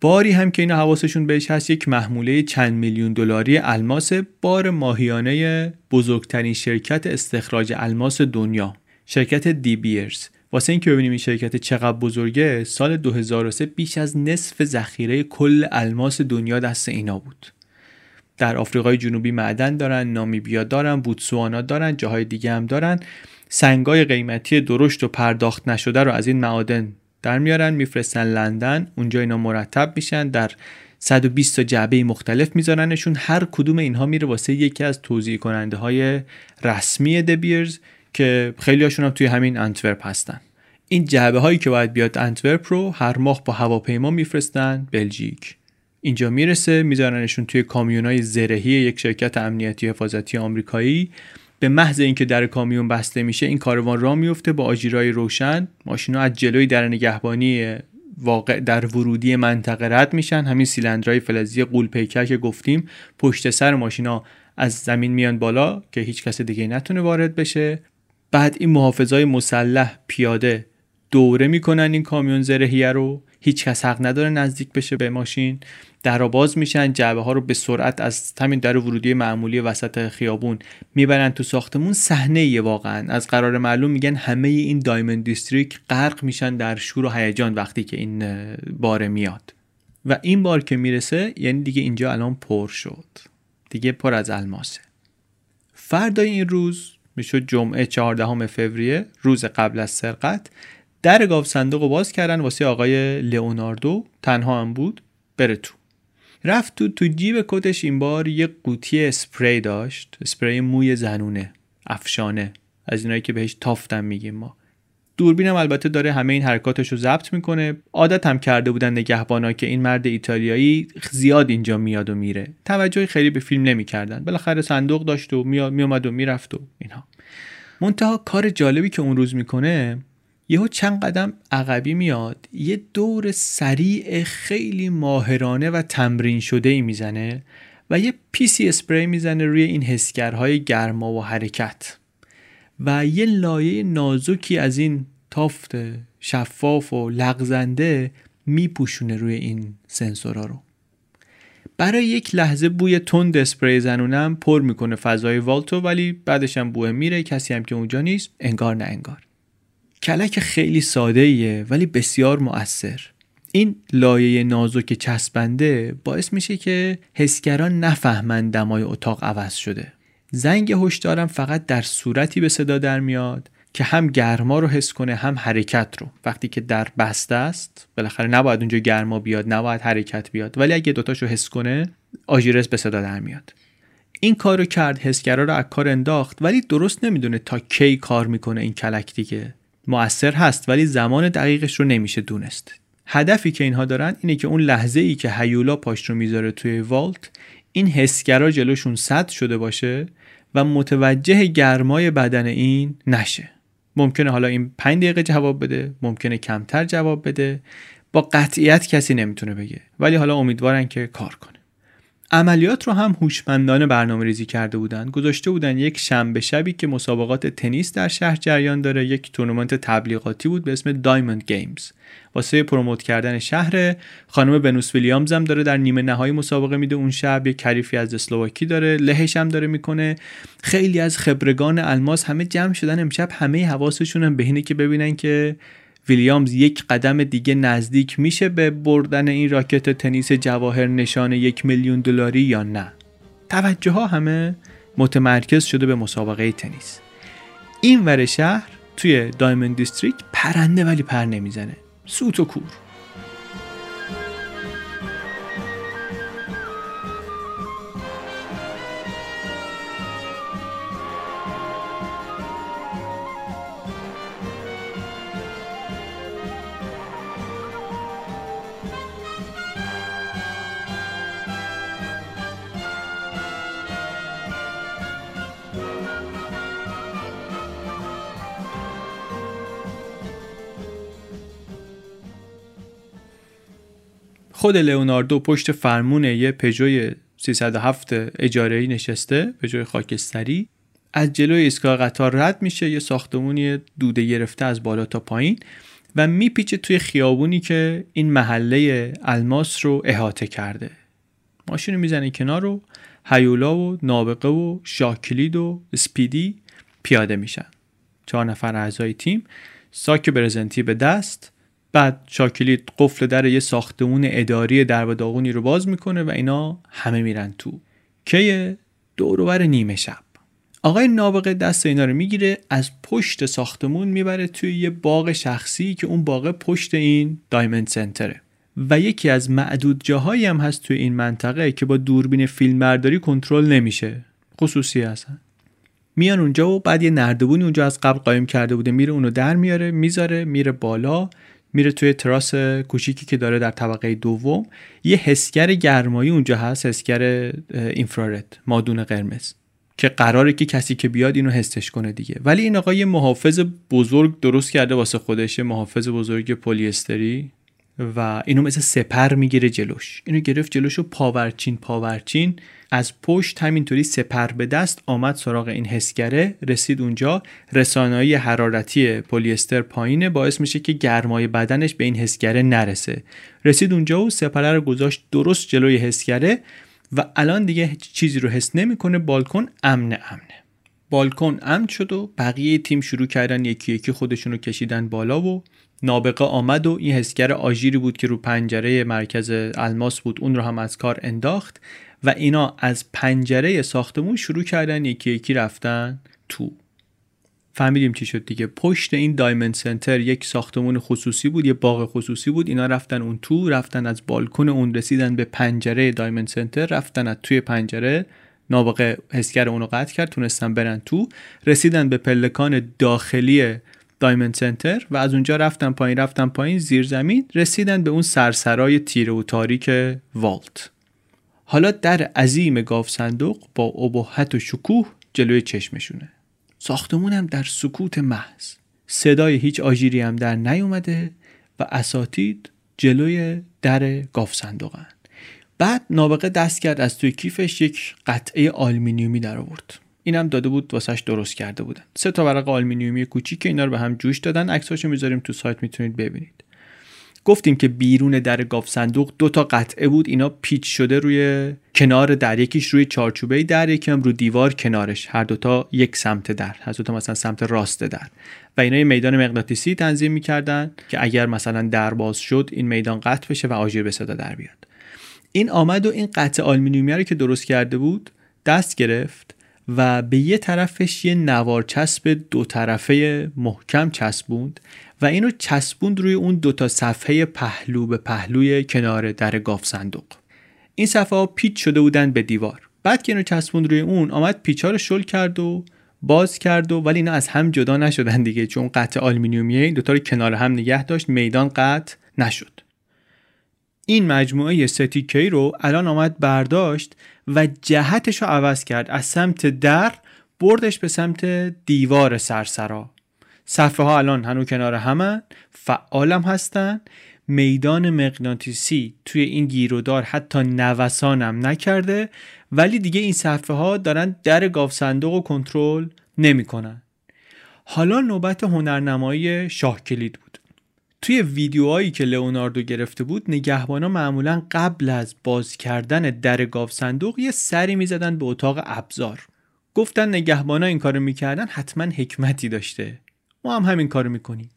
باری هم که اینا حواسشون بهش هست یک محموله چند میلیون دلاری الماس بار ماهیانه بزرگترین شرکت استخراج الماس دنیا. شرکت دی بیرز واسه اینکه ببینیم این شرکت چقدر بزرگه سال 2003 بیش از نصف ذخیره کل الماس دنیا دست اینا بود. در آفریقای جنوبی معدن دارن نامیبیا دارن بوتسوانا دارن جاهای دیگه هم دارن. سنگای قیمتی درشت و پرداخت نشده رو از این معادن در میارن میفرستن لندن اونجا اینا مرتب میشن در 120 تا جعبه مختلف میذارنشون. هر کدوم اینها میره واسه یکی از توزیع کننده های رسمی De Beers که خیلی هاشون هم توی همین انتورپ هستن. این جعبه هایی که باید بیاد انتورپ رو هر ماه با هواپیما میفرستن بلژیک. اینجا می‌رسه میذارنشون توی کامیونای زرهی یک شرکت امنیتی حفاظتی آمریکایی. به محض اینکه در کامیون بسته میشه این کاروان را میفته با آژیرای روشن. ماشینا از جلوی در نگهبانی واقع در ورودی منطقه رد میشن. همین سیلندرهای فلزی قول پیکر که گفتیم پشت سر ماشینا از زمین میان بالا که هیچ کس دیگه نتونه وارد بشه. بعد این محافظای مسلح پیاده دوره می‌کنن این کامیون زرهیه رو. هیچ کس حق نداره نزدیک بشه به ماشین. در باز میشن جعبه ها رو به سرعت از همین در ورودی معمولی وسط خیابون می‌برن تو ساختمون. صحنه واقعا. از قرار معلوم میگن همه این دایموند دیستریک غرق میشن در شور و هیجان وقتی که این بار میاد. و این بار که می‌رسه یعنی دیگه اینجا الان پر شد. دیگه پر از الماسه. فردای این روز می‌شد جمعه 14 فوریه روز قبل از سرقت. در گاو صندوق رو باز کردن واسه آقای لئوناردو. تنها هم بود بره تو. رفت تو تو جیب کتش این بار یه قوطی اسپری داشت. اسپری موی زنونه افشانه. از اینایی که بهش تافتم میگیم ما. دوربینم البته داره همه این حرکاتش رو ضبط می‌کنه. عادت هم کرده بودن نگهبانا که این مرد ایتالیایی زیاد اینجا میاد و میره. توجهی خیلی به فیلم نمی‌کردن. بالاخره صندوق داشت و میومد و می‌رفت و اینها. منتها کار جالبی که اون روز می‌کنه یهو چند قدم عقبی میاد یه دور سریع خیلی ماهرانه و تمرین شده ای می‌زنه و یه پیسی اسپری می‌زنه روی این حسگرهای گرما و حرکت. و یه لایه نازکی از این تافت شفاف و لغزنده میپوشونه روی این سنسورا رو. برای یک لحظه بوی تند اسپری زنونم پر می‌کنه فضای والتو ولی بعدش هم بوه میره. کسی هم که اونجا نیست انگار نه انگار. کلک خیلی ساده ایه ولی بسیار مؤثر. این لایه نازک چسبنده باعث میشه که حسگران نفهمند دمای اتاق عوض شده. زنگ هشدارم فقط در صورتی به صدا در میاد که هم گرما رو حس کنه هم حرکت رو. وقتی که در بسته است بالاخره نباید اونجا گرما بیاد نباید حرکت بیاد. ولی اگه دوتاش رو حس کنه آژیرس به صدا در میاد. این کارو کرد حسگرا رو از کار انداخت. ولی درست نمی‌دونه تا کی کار می‌کنه این کلک دیگه. مؤثر هست ولی زمان دقیقش رو نمیشه دونست. هدفی که اینها دارن اینه که اون لحظه ای که هیولا پاش رو می‌ذاره توی والت این حسگرا جلوشون سد شده باشه و متوجه گرمای بدن این نشه. ممکنه حالا این 5 دقیقه جواب بده ممکنه کمتر جواب بده. با قطعیت کسی نمی‌تونه بگه. ولی حالا امیدوارن که کار کنه. عملیات رو هم هوشمندانه برنامه ریزی کرده بودن گذاشته بودن یک شنبه شبی که مسابقات تنیس در شهر جریان داره. یک تورنمنت تبلیغاتی بود به اسم Diamond Games واسه promote کردن شهر خانم بنوس ویلیامز هم داره در نیمه نهایی مسابقه میده اون شب. یک کریفی از اسلوواکی داره لهش هم داره می‌کنه. خیلی از خبرگان الماس همه جمع شدن امشب همه حواسشون هم به اینه که ببینن که ویلیامز یک قدم دیگه نزدیک میشه به بردن این راکت تنیس جواهر نشان یک میلیون دلاری یا نه؟ توجه ها همه متمرکز شده به مسابقه تنیس. این ور شهر توی دایموند دیستریک پرنده ولی پر نمی‌زنه. سوت و کور. خود لئوناردو پشت فرمون یه پژوی 307 اجاره نشسته پژوی خاکستری. از جلوی ایستگاه قطار رد میشه یه ساختمونی دوده گرفته از بالا تا پایین و میپیچه توی خیابونی که این محله الماس رو احاطه کرده. ماشین رو می‌زنه کنار رو هیولا و نابقه و شاکلید و سپیدی پیاده میشن. چهار نفر اعضای تیم ساک برزنتی به دست بعد شاکلید قفل در یه ساختمون اداری در داغونی رو باز می‌کنه و اینا همه میرن تو. که دوروبر نیمه شب. آقای نابغه دست اینا رو می‌گیره از پشت ساختمون می‌بره توی یه باغ شخصی که اون باغ پشت این دایمند سنتره. و یکی از معدود جاهایی هم هست توی این منطقه که با دوربین فیلمبرداری کنترل نمیشه. خصوصی هستن میان اونجا و بعد یه نردبونی اونجا از قبل قایم کرده بوده میره اونو در میاره می‌ذاره میره بالا. میره توی تراس کوچیکی که داره در طبقه دوم. یه حسگر گرمایی اونجا هست حسگر infrared مادون قرمز که قراره که کسی که بیاد اینو حسش کنه دیگه. ولی این آقا محافظ بزرگ درست کرده واسه خودش محافظ بزرگ پلی‌استری. و اینو مثل سپر می‌گیره جلوش. اینو گرفت جلوشو پاورچین پاورچین. از پشت همینطوری سپر به دست آمد سراغ این حسگره رسید اونجا. رسانایی حرارتی پلیستر پایینه باعث میشه که گرمای بدنش به این حسگره نرسه. رسید اونجا و سپره رو گذاشت درست جلوی حسگره و الان دیگه چیزی رو حس نمی‌کنه. بالکن امن امنه بالکن امن شد و بقیه تیم شروع کردن یکی یکی خودشون رو کشیدن بالا و نابغه آمد و این حسگر آژیری بود که رو پنجره مرکز الماس بود. اون رو هم از کار انداخت و اینا از پنجره ساختمون شروع کردن یکی یکی رفتن تو. فهمیدیم چی شد دیگه. پشت این دایمند سنتر یک ساختمون خصوصی بود یه باغ خصوصی بود. اینا رفتن اون تو رفتن از بالکن اون رسیدن به پنجره دایمند سنتر رفتن از توی پنجره نابغه حسگر اونو قطع کرد تونستن برن تو. رسیدن به پلکان داخلی دایمند سنتر و از اونجا رفتن پایین رفتن پایین زیر زمین رسیدن به اون سرسرای تیره و تاریک vault حالا در عظیم گاوصندوق با ابهت و شکوه جلوی چشمشونه. ساختمون هم در سکوت محض. صدای هیچ آژیری هم در نیومده و اساتید جلوی در گاوصندوقن. بعد نابغه دست کرد از توی کیفش یک قطعه آلومینیومی در آورد. اینم داده بود واسش درست کرده بودن. سه تا ورق آلومینیومی کوچیک اینا رو به هم جوش دادن. عکساشو می‌ذاریم تو سایت می‌تونید ببینید. گفتیم که بیرون در گاف صندوق دو تا قطعه بود. اینا پیچ شده روی کنار در یکیش روی چارچوبه در یکم رو دیوار کنارش. هر دوتا یک سمت در. هر دوتا مثلا سمت راست در. و اینا یه میدان مغناطیسی تنظیم می‌کردن که اگر مثلا در باز شد این میدان قطع بشه و آژیر به صدا در بیاد. این آمد و این قطع آلومینیومی رو که درست کرده بود دست گرفت و به یه طرفش یه نوار چسب دو طرفه محکم چسبوند و اینو چسبوند روی اون دو تا صفحه پهلو به پهلوی کنار در گاف صندوق. این صفحه ها پیچ شده بودن به دیوار. بعد که اینو چسبوند روی اون آمد پیچا رو شل کرد و باز کرد و ولی اینا از هم جدا نشدن دیگه چون قطع آلومینیومیه این دوتا رو کنار هم نگه داشت میدان قطع نشد. این مجموعه sticky رو الان آمد برداشت و جهتش رو عوض کرد. از سمت در بردش به سمت دیوار سرسرا. صفحه ها الان هنو کنار همه فعالم هستن. میدان مغناطیسی توی این گیرودار حتی نوسانم نکرده ولی دیگه این صفحه ها دارن در گاف صندوق و کنترل نمی‌کنن. حالا نوبت هنرنمایی شاه کلید بود. توی ویدیوهایی که لئوناردو گرفته بود نگهبانا معمولا قبل از باز کردن در گاف صندوق یه سری می‌زدن به اتاق ابزار. گفتن نگهبانا این کارو می‌کردن حتما حکمتی داشته. ما هم همین کارو می‌کنیم.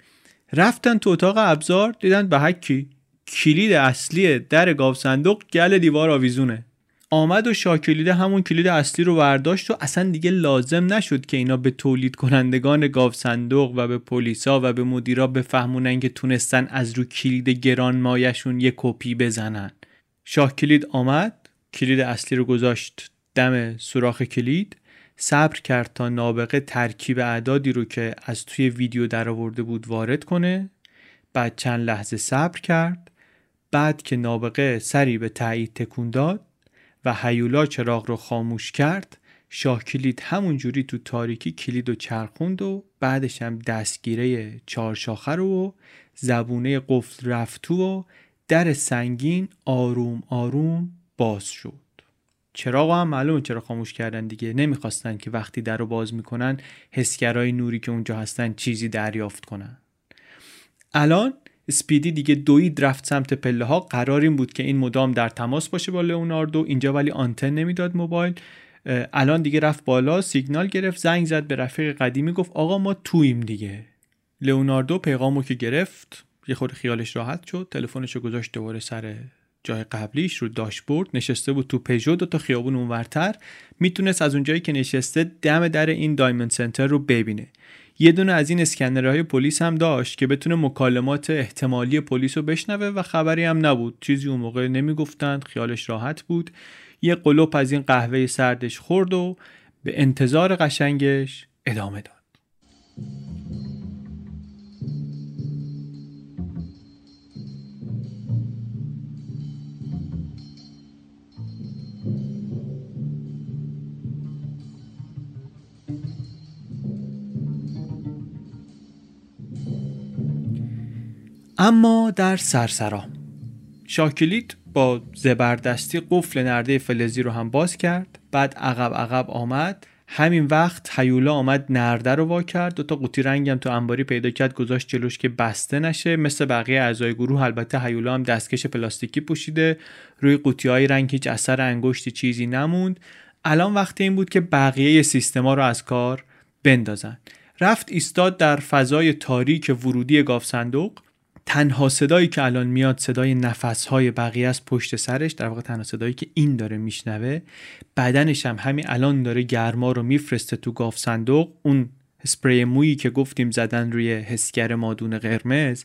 رفتن تو اتاق ابزار دیدن به حکی کلید اصلی در گاف صندوق گل دیوار آویزونه. آمد و شاکلیده همون کلید اصلی رو برداشت و اصلا دیگه لازم نشد که اینا به تولید کنندگان گاو صندوق و به پلیسا و به مدیرا بفهمونن که تونستن از رو کلید گران مایشون یه کپی بزنن. شاه کلید آمد کلید اصلی رو گذاشت دم سوراخ کلید صبر کرد تا نابغه ترکیب اعدادی رو که از توی ویدیو در آورده بود وارد کنه بعد چند لحظه صبر کرد بعد که نابغه سری به تایید تکون داد و هیولا چراغ رو خاموش کرد شاه کلید همونجوری تو تاریکی کلید و چرخوند و بعدش هم دستگیره چهار شاخه رو و زبونه قفل رفت تو و در سنگین آروم آروم باز شد. چراغ هم معلومه چرا خاموش کردن دیگه. نمی‌خواستن که وقتی در رو باز می‌کنن حسگرای نوری که اونجا هستن چیزی دریافت کنن. الان اسپیدی دیگه دوید رفت سمت پله ها قرار این بود که این مدام در تماس باشه با لئوناردو. اینجا ولی آنتن نمی‌داد موبایل. الان دیگه رفت بالا سیگنال گرفت زنگ زد به رفیق قدیمی گفت آقا ما توییم دیگه. لئوناردو پیغامو که گرفت یه خود خیالش راحت شد. تلفنش رو گذاشت دوباره سر جای قبلیش رو داشبورد. نشسته بود تو پژو دو تا خیابون اونورتر. می‌تونست از اونجایی که نشسته دم در این دایموند سنتر رو ببینه. یه دونه از این اسکنرهای پلیس هم داشت که بتونه مکالمات احتمالی پلیس رو بشنوه و خبری هم نبود. چیزی اون موقع نمی‌گفتند خیالش راحت بود. یه قلوپ از این قهوه سردش خورد و به انتظار قشنگش ادامه داد. اما در سرسرام شاکلیت با زبردستی قفل نرده فلزی رو هم باز کرد. بعد عقب عقب آمد. همین وقت هیولا آمد نرده رو وا کرد. دو تا قوطی رنگم تو انباری پیدا کرد. گذاشت جلوش که بسته نشه. مثل بقیه اعضای گروه. البته هیولا هم دستکش پلاستیکی پوشیده. روی قوطی های رنگ هیچ اثر انگشتی چیزی نموند. الان وقت این بود که بقیه سیستما رو از کار بندازن. رفت ایستاد در فضای تاریک ورودی گاف صندوق تنها صدایی که الان میاد صدای نفسهای بقیه از پشت سرش در واقع تنها صدایی که این داره میشنوه بدنش هم همین الان داره گرما رو میفرسته تو گاف صندوق. اون سپری مویی که گفتیم زدن روی حسگر مادون قرمز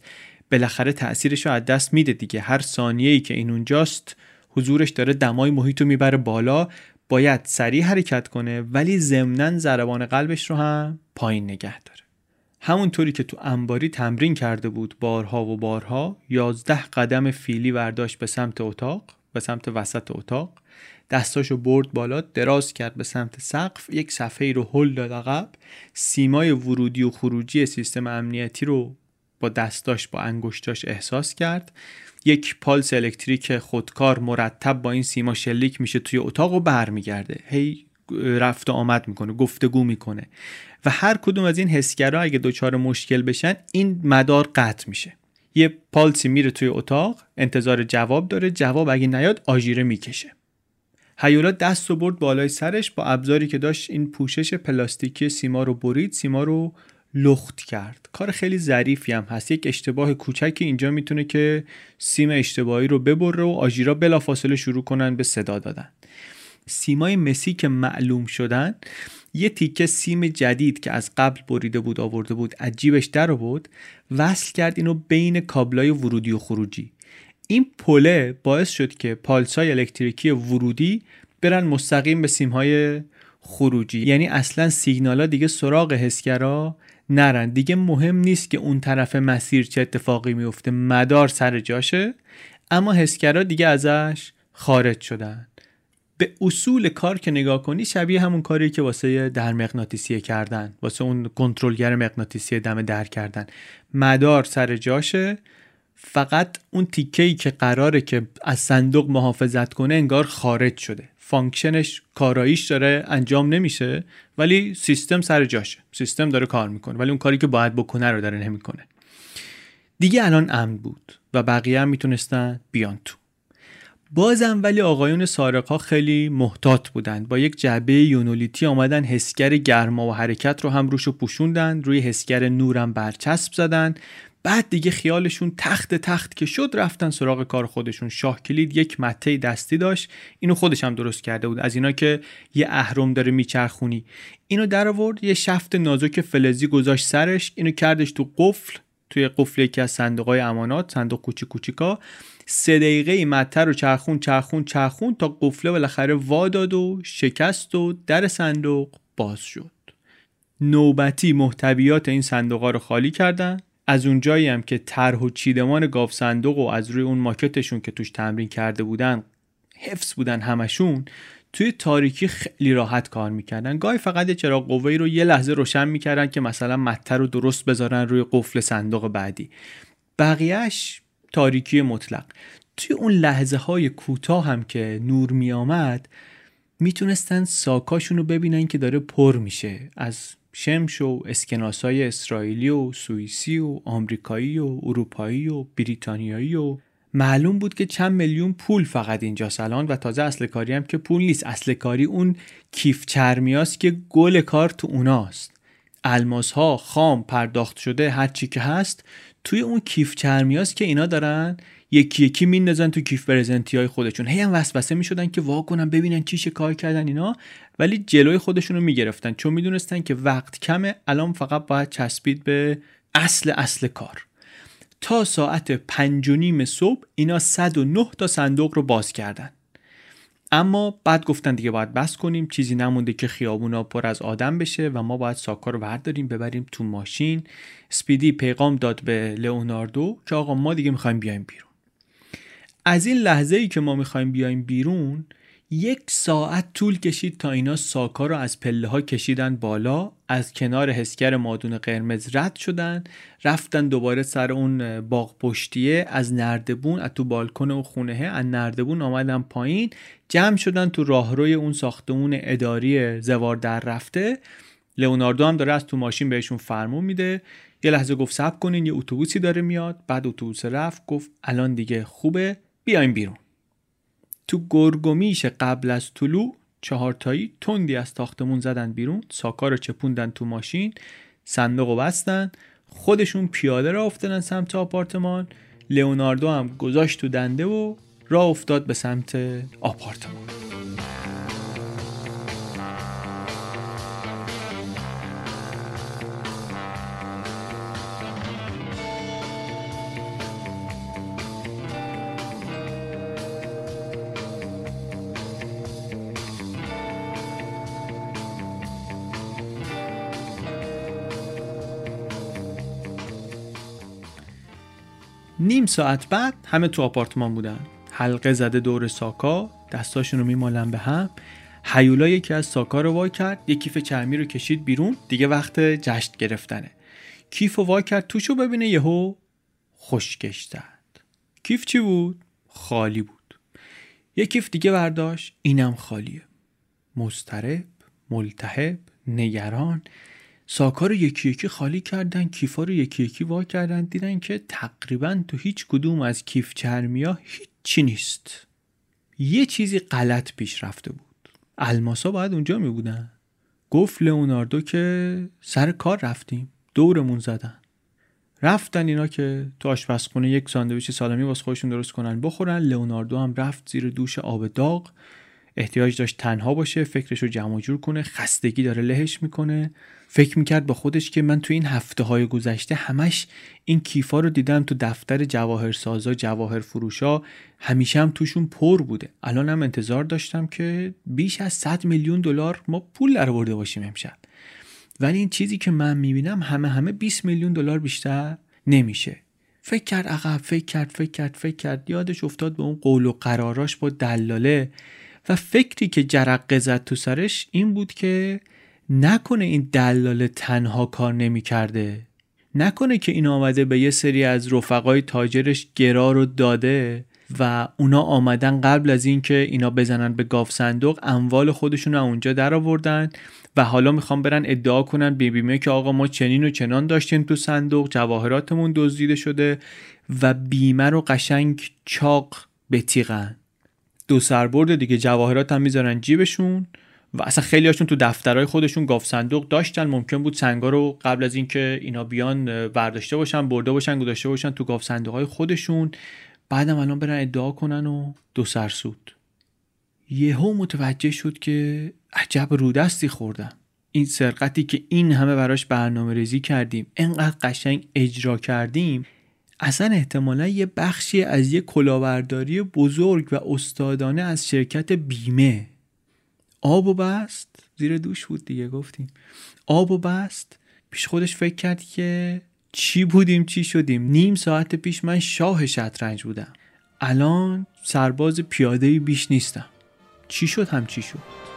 بالاخره تاثیرش رو از دست میده دیگه. هر ثانیه ای که این اونجاست حضورش داره دمای محیط رو می‌بره بالا. باید سریع حرکت کنه ولی ضمنا ضربان قلبش رو هم پایین نگه داره. همونطوری که تو انباری تمرین کرده بود بارها و بارها یازده قدم فیلی ورداشت به سمت اتاق به سمت وسط اتاق دستاشو برد بالا دراز کرد به سمت سقف یک صفحه رو هل داد عقب سیمای ورودی و خروجی سیستم امنیتی رو با دستاش با انگشتاش احساس کرد. یک پالس الکتریک خودکار مرتب با این سیما شلیک میشه توی اتاق و برمیگرده. هی رفت و آمد می‌کنه گفتگو می‌کنه. و هر کدوم از این حسگرا اگه دچار مشکل بشن این مدار قطع میشه. یه پالسی میره توی اتاق انتظار جواب داره جواب اگه نیاد آژیره می‌کشه. هیولا دست و برد بالای سرش با ابزاری که داشت این پوشش پلاستیکی سیما رو برید سیما رو لخت کرد. کار خیلی ظریفی هم هست. یک اشتباه کوچکی اینجا می‌تونه که سیم اشتباهی رو ببره و آژیرا بلافاصله شروع کنن به صدا دادن. سیمای مسی که معلوم شدن یه تیکه سیم جدید که از قبل بریده بود آورده بود عجیبش در بود وصل کرد اینو بین کابلای ورودی و خروجی. این پله باعث شد که پالسای الکتریکی ورودی برن مستقیم به سیمهای خروجی. یعنی اصلا سیگنالا دیگه سراغ حسگرا نرن. دیگه مهم نیست که اون طرف مسیر چه اتفاقی میفته مدار سر جاشه اما حسگرا دیگه ازش خارج شدن. به اصول کار که نگاه کنی شبیه همون کاری که واسه در مغناطیسی کردن واسه اون کنترلگر مغناطیسی دم در کردن. مدار سر جاشه فقط اون تیکه که قراره که از صندوق محافظت کنه انگار خارج شده. function ش کاراییش داره انجام نمیشه ولی سیستم سر جاشه. سیستم داره کار می‌کنه ولی اون کاری که باید بکنه رو داره نمی‌کنه. دیگه الان امن بود و بقیه هم می‌تونستن بیان تو. بازم ولی آقایون سارقا خیلی محتاط بودند. با یک جعبه یونولیتی آمدن حسگر گرما و حرکت رو هم روشو پوشوندن روی حسگر نورم برچسب زدن. بعد دیگه خیالشون تخت تخت که شد رفتن سراغ کار خودشون. شاه کلید یک مته دستی داشت. اینو خودش هم درست کرده بود. از اینا که یه اهرم داره میچرخونی. اینو در آورد یه شفت نازک فلزی گذاشت سرش. اینو کردش تو قفل توی قفل یکی از صندوقهای امانات صندوق کوچیک کوچیکا. سه دقیقه مته رو چرخون چرخون چرخون تا قفله بالاخره وا داد و شکست و در صندوق باز شد. نوبتی محتویات این صندوق رو خالی کردن. از اونجایی هم که طرح و چیدمان گاف صندوق و از روی اون ماکتشون که توش تمرین کرده بودن حفظ بودن همشون توی تاریکی خیلی راحت کار می‌کردن. گاهی فقط چراغ قوه رو یه لحظه روشن می‌کردن که مثلا مته رو درست بذارن روی قفل صندوق بعدی. بقیهش تاریکی مطلق. توی اون لحظه های کوتاه هم که نور می آمد می‌تونستن ساکاشون رو ببینن که داره پر میشه. از شمش و اسکناس های اسرائیلی و سوئیسی و آمریکایی و اروپایی و بریتانیایی و معلوم بود که چند میلیون پول فقط اینجا سالان و تازه اصل کاری هم که پول نیست. اصل کاری اون کیف چرمیاست که گل کار تو اوناست. الماس ها خام پرداخت شده هر چی که هست توی اون کیف چرمیاست که اینا دارن یکی یکی میندازن تو کیف برزنتی های خودشون. هی هم وسوسه می‌شدن که وا ببینن چی کار کردن اینا ولی جلوی خودشون رو می‌گرفتن. چون می‌دونستن که وقت کمه الان فقط باید چسبید به اصل اصل کار. تا ساعت پنج و نیم صبح اینا 109 تا صندوق رو باز کردن. اما بعد گفتن دیگه باید بس کنیم چیزی نمونده که خیابونا پر از آدم بشه و ما باید ساکا رو برداریم ببریم تو ماشین. سپیدی پیغام داد به لئوناردو که آقا ما دیگه می‌خوایم بیایم بیرون. از این لحظه ای که ما می‌خوایم بیایم بیرون یک ساعت طول کشید تا اینا ساکا رو از پله ها کشیدن بالا از کنار حسگر مادون قرمز رد شدن رفتن دوباره سر اون باغ پشتیه از نردبون از تو بالکن اون خونه از نردبون آمدن پایین جمع شدن تو راهروی اون ساختمون اداری زوار در رفته. لئوناردو هم داره از تو ماشین بهشون فرمون میده. یه لحظه گفت صبر کنین یه اتوبوسی داره میاد. بعد اتوبوس رفت گفت الان دیگه خوبه بیایم بیرون. تو گرگومیش قبل از طلوع چهارتایی تندی از تاختمون زدن بیرون ساکا رو چپوندن تو ماشین صندوق رو بستن خودشون پیاده را افتادن سمت آپارتمان لئوناردو هم گذاشت تو دنده و راه افتاد به سمت آپارتمان. نیم ساعت بعد همه تو آپارتمان بودن. حلقه زده دور ساکا دستاشون رو میمالن به هم. حیولا یکی از ساکا رو وا کرد یه کیف چرمی رو کشید بیرون دیگه وقت جشن گرفتنه. کیف رو وا کرد توشو ببینه یهو خشکش زد. کیف چی بود؟ خالی بود. یه کیف دیگه برداشت اینم خالیه. مسترب ملتهب نگران. ساکا یکی یکی خالی کردن کیفا رو یکی یکی وا کردن دیدن که تقریبا تو هیچ کدوم از کیف چرمیا هیچی نیست. یه چیزی غلط پیش رفته بود. الماسا باید اونجا می بودن. گفت لئوناردو که سر کار رفتیم. دورمون زدن. رفتن اینا که تو آشپزخونه یک ساندویچ سالمی واسه خودشون درست کنن بخورن. لئوناردو هم رفت زیر دوش آب داغ. احتیاج داشت تنها باشه فکرش رو جمع جور کنه خستگی داره لهش می‌کنه. فکر می‌کرد با خودش که من تو این هفته های گذشته همش این کیفا رو دیدم تو دفتر جواهرسازا جواهر فروشا همیشه هم توشون پر بوده. الان هم انتظار داشتم که بیش از 100 میلیون دلار ما پول در برده باشیم امشب. ولی این چیزی که من می‌بینم همه همه 20 میلیون دلار بیشتر نمیشه. فکر کرد عقب فکر کرد فکر کرد فکر کرد. یادش افتاد به اون قول و قراراش با دلاله. و فکری که جرقه زد تو سرش این بود که نکنه این دلال تنها کار نمی کرده نکنه که این آمده به یه سری از رفقای تاجرش گرا رو داده و اونا آمدن قبل از اینکه اینا بزنن به گاف صندوق اموال خودشون اونجا در آوردن و حالا می‌خوام برن ادعا کنن بی بیمه که آقا ما چنین و چنان داشتیم تو صندوق جواهراتمون دزدیده شده و بیمه رو قشنگ چاق بتیغن دو سربرد دیگه جواهرات هم می‌ذارن جیبشون و اصلا خیلی هاشون تو دفترهای خودشون گاف صندوق داشتن. ممکن بود سنگا رو قبل از اینکه اینا بیان برداشته باشن برده باشن گذاشته باشن تو گاف صندوق های خودشون. بعدم الان برن ادعا کنن و دو سرسود یهو متوجه شد که عجب رودستی خوردم این سرقتی که این همه براش برنامه ریزی کردیم انقدر قشنگ اجرا کردیم اصلا احتمالا یه بخشی از یه کلاورداری بزرگ و استادانه از شرکت بیمه. آب و بست زیر دوش بود دیگه گفتیم. آب و بست پیش خودش فکر کرد که چی بودیم چی شدیم. نیم ساعت پیش من شاه شطرنج بودم. الان سرباز پیاده بیش نیستم. چی شد؟ هم چی شد؟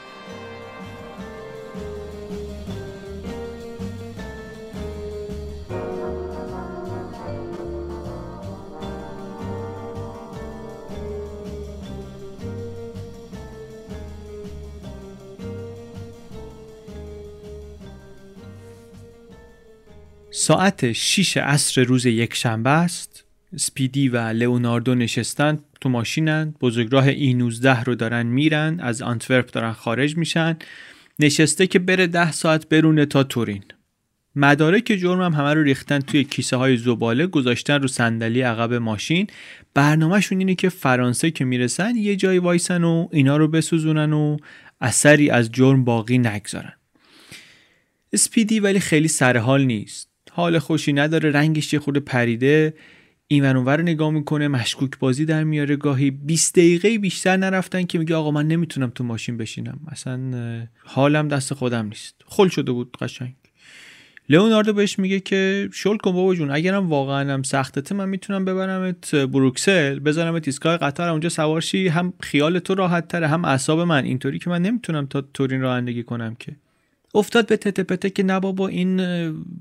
ساعت 6 عصر روز یک شنبه است. سپیدی و لئوناردو نشستن تو ماشینن. بزرگراه ای 19 رو دارن میرن از آنتورپ دارن خارج میشن. نشسته که بره ده ساعت برونه تا تورین. مدارک جرم هم همه رو ریختن توی کیسه های زباله گذاشتن رو صندلی عقب ماشین. برنامهشون اینه که فرانسه که می‌رسن یه جایی وایسن و اینا رو بسوزونن و اثری از جرم باقی نگذارن. اسپیدی ولی خیلی سرحال نیست. حال خوشی نداره رنگش یه خورده پریده. این رو نگاه می‌کنه مشکوک بازی در میاره. گاهی 20 دقیقه بیشتر نرفتن که میگه آقا من نمی‌تونم تو ماشین بشینم. اصلا حالم دست خودم نیست. خل شده بود قشنگ. لئوناردو بهش میگه که شل کن بابا جون اگرم واقعا هم سختته من می‌تونم ببرمت بروکسل. بذارمت ایستگاه قطر اونجا سوارشی هم خیال تو راحت تره هم اعصاب من. اینطوری که من نمی‌تونم تا تورین رانندگی کنم که. افتاد به تته پته که نه با این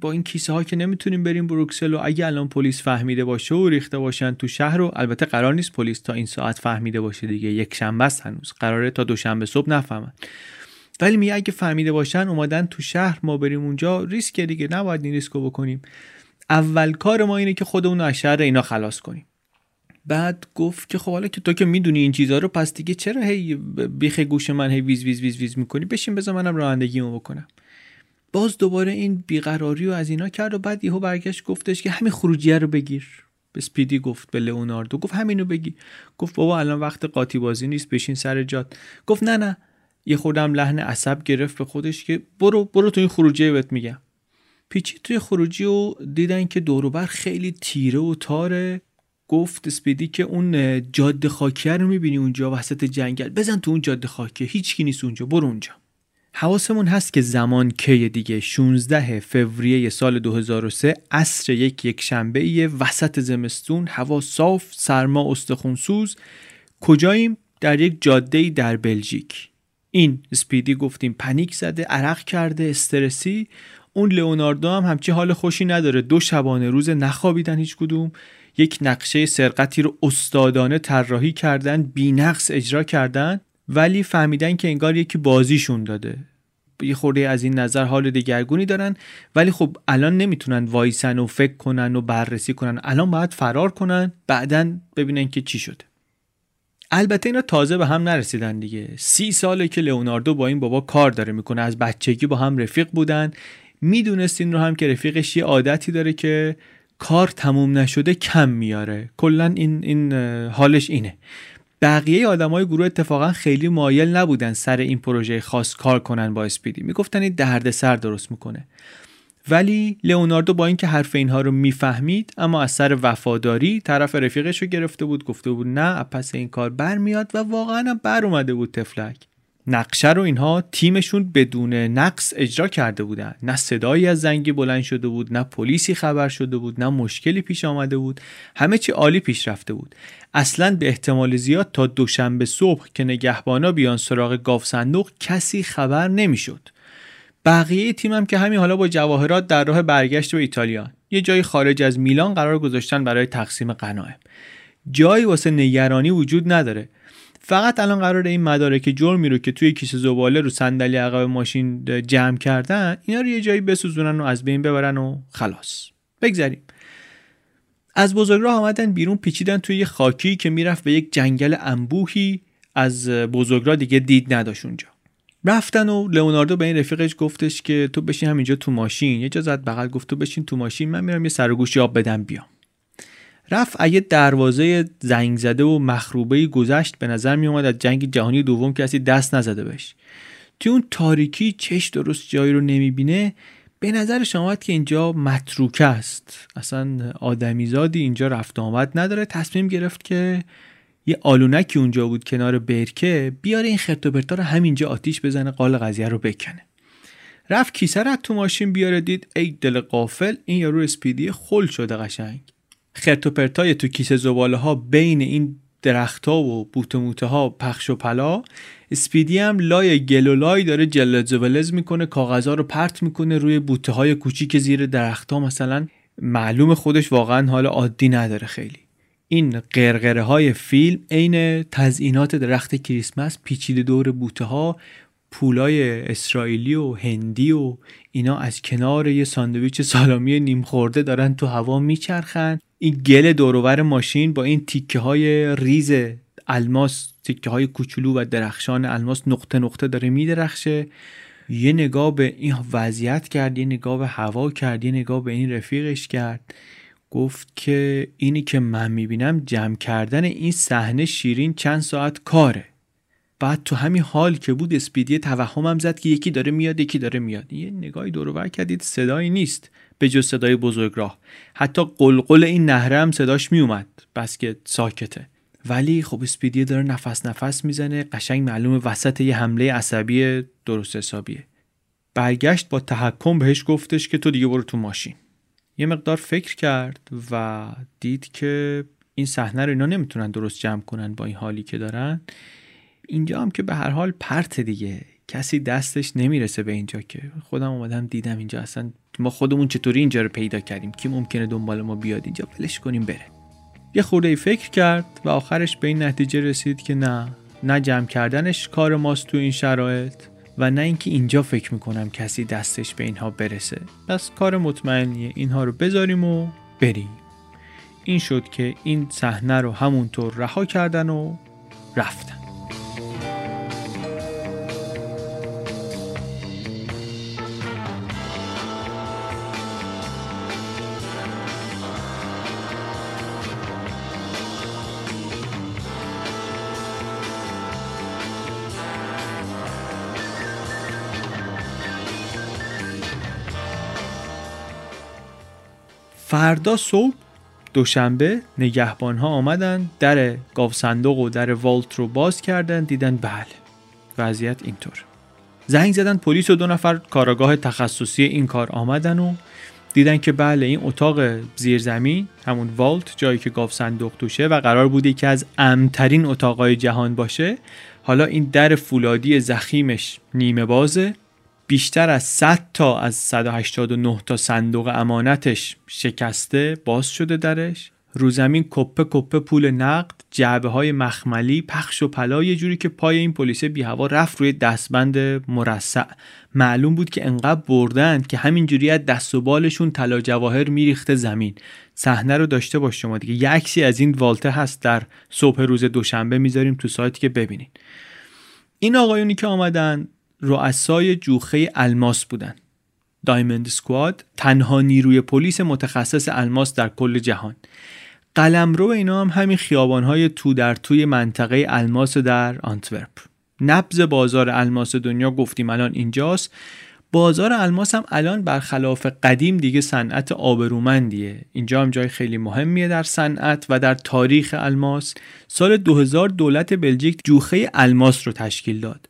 با این کیسه ها که نمی‌تونیم بریم بروکسل و اگه الان پلیس فهمیده باشه و ریخته باشن تو شهر رو البته قرار نیست پلیس تا این ساعت فهمیده باشه دیگه یک شنبه است هنوز قراره تا دوشنبه صبح نفهمن. ولی میگه اگه فهمیده باشن اومدن تو شهر ما بریم اونجا ریسک دیگه نباید این ریسکو بکنیم. اول کار ما اینه که خودمون از شهر اینا خلاص کنیم. بعد گفت که خب حالا که تو که می‌دونی این چیزها رو پس دیگه چرا هی بیخ گوش من هی ویز ویز ویز ویز می‌کنی؟ بشین بذار منم رانندگیمو بکنم. باز دوباره این بیقراری رو از اینا کرد و بعد یهو برگشت گفتش که همین خروجیه رو بگیر. به اسپیدی گفت به لئوناردو گفت همینو بگیر گفت بابا الان وقت قاطی بازی نیست بشین سر جات. گفت نه نه. یه خودم لحن عصبی گرفت به خودش که برو برو تو این خروجی بهت میگم. پیچید توی خروجی و دیدن که دوروبر خیلی تیره و تاره. گفت اسپیدی که اون جاده خاکیه رو می‌بینی اونجا وسط جنگل. بزن تو اون جاده خاکیه. هیچکی نیست اونجا. برو اونجا. حواسمون هست که زمان کی دیگه. 16 فوریه سال 2003 عصر یک یک شنبه وسط زمستون هوا صاف سرما استخونسوز. کجاییم؟ در یک جاده در بلژیک. این اسپیدی گفتیم پنیک زده عرق کرده استرسی. اون لئوناردو هم همچی حال خوشی نداره. دو شبانه روز نخوابیدن هیچ کدوم. یک نقشه سرقتی رو استادانه طراحی کردن بینقص اجرا کردن ولی فهمیدن که انگار یکی بازیشون داده. یه خورده از این نظر حال دگرگونی دارن ولی خب الان نمی‌تونن وایسن و فکر کنن و بررسی کنن. الان باید فرار کنن بعدا ببینن که چی شده. البته اینا تازه به هم نرسیدن دیگه. سی ساله که لئوناردو با این بابا کار داره می‌کنه. از بچگی با هم رفیق بودن. می‌دونست این رو هم که رفیقش یه عادتی داره که کار تموم نشده کم میاره. کلا این این حالش اینه. بقیه آدمای گروه اتفاقا خیلی مایل نبودن سر این پروژه خاص کار کنن با اسپیدی. می‌گفتن این دردسر درست می‌کنه. ولی لئوناردو با اینکه حرف اینها رو می‌فهمید اما از سر وفاداری طرف رفیقش رو گرفته بود گفته بود نه پس این کار برمیاد و واقعا بر اومده بود تفلک نقشه رو اینها تیمشون بدون نقص اجرا کرده بودن. نه صدایی از زنگی بلند شده بود نه پلیسی خبر شده بود نه مشکلی پیش آمده بود. همه چی عالی پیش رفته بود. اصلا به احتمال زیاد تا دوشنبه صبح که نگهبانا بیان سراغ گاف صندوق کسی خبر نمی‌شد. بقیه تیمم که همین حالا با جواهرات در راه برگشت به ایتالیا یه جایی خارج از میلان قرار گذاشتن برای تقسیم غنایم جایی واسه نگرانی وجود نداره. فقط الان قرار این مدارک جرمی رو که توی کیسه زباله رو صندلی عقب ماشین جمع کردن اینا رو یه جایی بسوزونن و از بین ببرن و خلاص. بگذریم. از بزرگراه آمدن بیرون پیچیدن توی یه خاکی که می‌رفت به یک جنگل انبوهی از بزرگراه دیگه دید نداشت اونجا. رفتن و لئوناردو به این رفیقش گفتش که تو بشین همینجا تو ماشین. یه جا زد بغل گفت تو بشین تو ماشین من میرم یه سرگوشی آب بدم بیام. رفت اگه دروازه زنگ زده و مخروبه گذشت. به نظر می اومد از جنگ جهانی دوم کسی دست نزده بهش. توی اون تاریکی چش درست جایی رو نمی‌بینه. به نظرش آمد که اینجا متروکه است. اصلا آدمیزادی اینجا رفت آمد نداره. تصمیم گرفت که یه آلونکی اونجا بود کنار برکه بیاره این خرت و رو همینجا آتیش بزنه قال قضیه رو بکنه. رفت کیسه رو تو ماشین بیاره دید ای دل قافل این یارو اسپیدی خل شده قشنگ. خرت و پرتای تو کیسه زباله ها بین این درختها و بوت موته ها پخش و پلا اسپیدی هم لای گل و لای داره جلد زبلز می‌کنه کاغذها رو پرت می‌کنه روی بوته های کوچیک زیر درختها. مثلا معلوم خودش واقعا حال عادی نداره خیلی. این قرقره های فیلم عین تزئینات درخت کریسمس پیچیده دور بوته ها پولای اسرائیلی و هندی و اینا از کنار یه ساندویچ سالامی نیم خورده دارن تو هوا میچرخن. این گل دورور ماشین با این تیکه های ریز الماس تیکه های کوچولو و درخشان الماس نقطه نقطه داره میدرخشه. یه نگاه به این وضعیت کرد یه نگاه به هوا کرد یه نگاه به این رفیقش کرد. گفت که اینی که من می‌بینم جمع کردن این صحنه شیرین چند ساعت کاره. بعد تو همین حال که بود اسپیدی توهمم زد که یکی داره میاد یکی داره میاد. یه نگاهی دور ور کردید صدایی نیست. به جز صدای بزرگ راه حتی قلقل این نهره هم صداش میومد بس که ساکته. ولی خب اسپیدی داره نفس نفس می‌زنه. قشنگ معلومه وسط یه حمله عصبی درست حسابیه. برگشت با تحکم بهش گفتش که تو دیگه برو تو ماشین. یه مقدار فکر کرد و دید که این صحنه رو اینا نمی‌تونن درست جمع کنن با این حالی که دارن. اینجا هم که به هر حال پرت دیگه. کسی دستش نمی‌رسه به اینجا که. خودم اومدم دیدم اینجا اصلا ما خودمون چطوری اینجا رو پیدا کردیم؟ کی ممکنه دنبال ما بیاد اینجا؟ ولش کنیم بره. یه خورده فکر کرد و آخرش به این نتیجه رسید که نه نه جمع کردنش کار ماست تو این شرایط و نه اینکه اینجا فکر می‌کنم کسی دستش به اینها برسه. پس کار مطمئنیه اینها رو بذاریم و بریم. این شد که این صحنه رو همونطور رها کردن و رفتن. فردا صبح دوشنبه نگهبان ها آمدن در گاو صندوق و در والت رو باز کردن دیدن بله وضعیت اینطور. زنگ زدن پلیس و دو نفر کاراگاه تخصصی این کار آمدن و دیدن که بله این اتاق زیرزمین همون والت جایی که گاو صندوق توشه و قرار بوده که از امترین اتاقای جهان باشه حالا این در فولادی زخیمش نیمه بازه. بیشتر از 100 تا از 189 تا صندوق امانتش شکسته باز شده درش. رو زمین کپه کپه پول نقد جعبه های مخملی پخش و پلا یه جوری که پای این پلیس بی هوا رفت روی دستبند مرصع. معلوم بود که انقدر بردن که همینجوری از دست و بالشون طلا جواهر میریخته زمین. صحنه رو داشته باش شما دیگه. یه عکسی از این والته هست. در صبح روز دوشنبه می‌ذاریم تو سایت که ببینین. این آقایونی که آمدن رؤسای جوخه الماس بودن. دایمند سکواد تنها نیروی پلیس متخصص الماس در کل جهان. قلمرو اینا هم همین خیابانهای تو در توی منطقه الماس در آنتورپ. نبز بازار الماس دنیا گفتیم الان اینجاست. بازار الماس هم الان برخلاف قدیم دیگه صنعت آبرومندیه. اینجا هم جای خیلی مهمیه در صنعت و در تاریخ الماس. سال 2000 دولت بلژیک جوخه الماس رو تشکیل داد.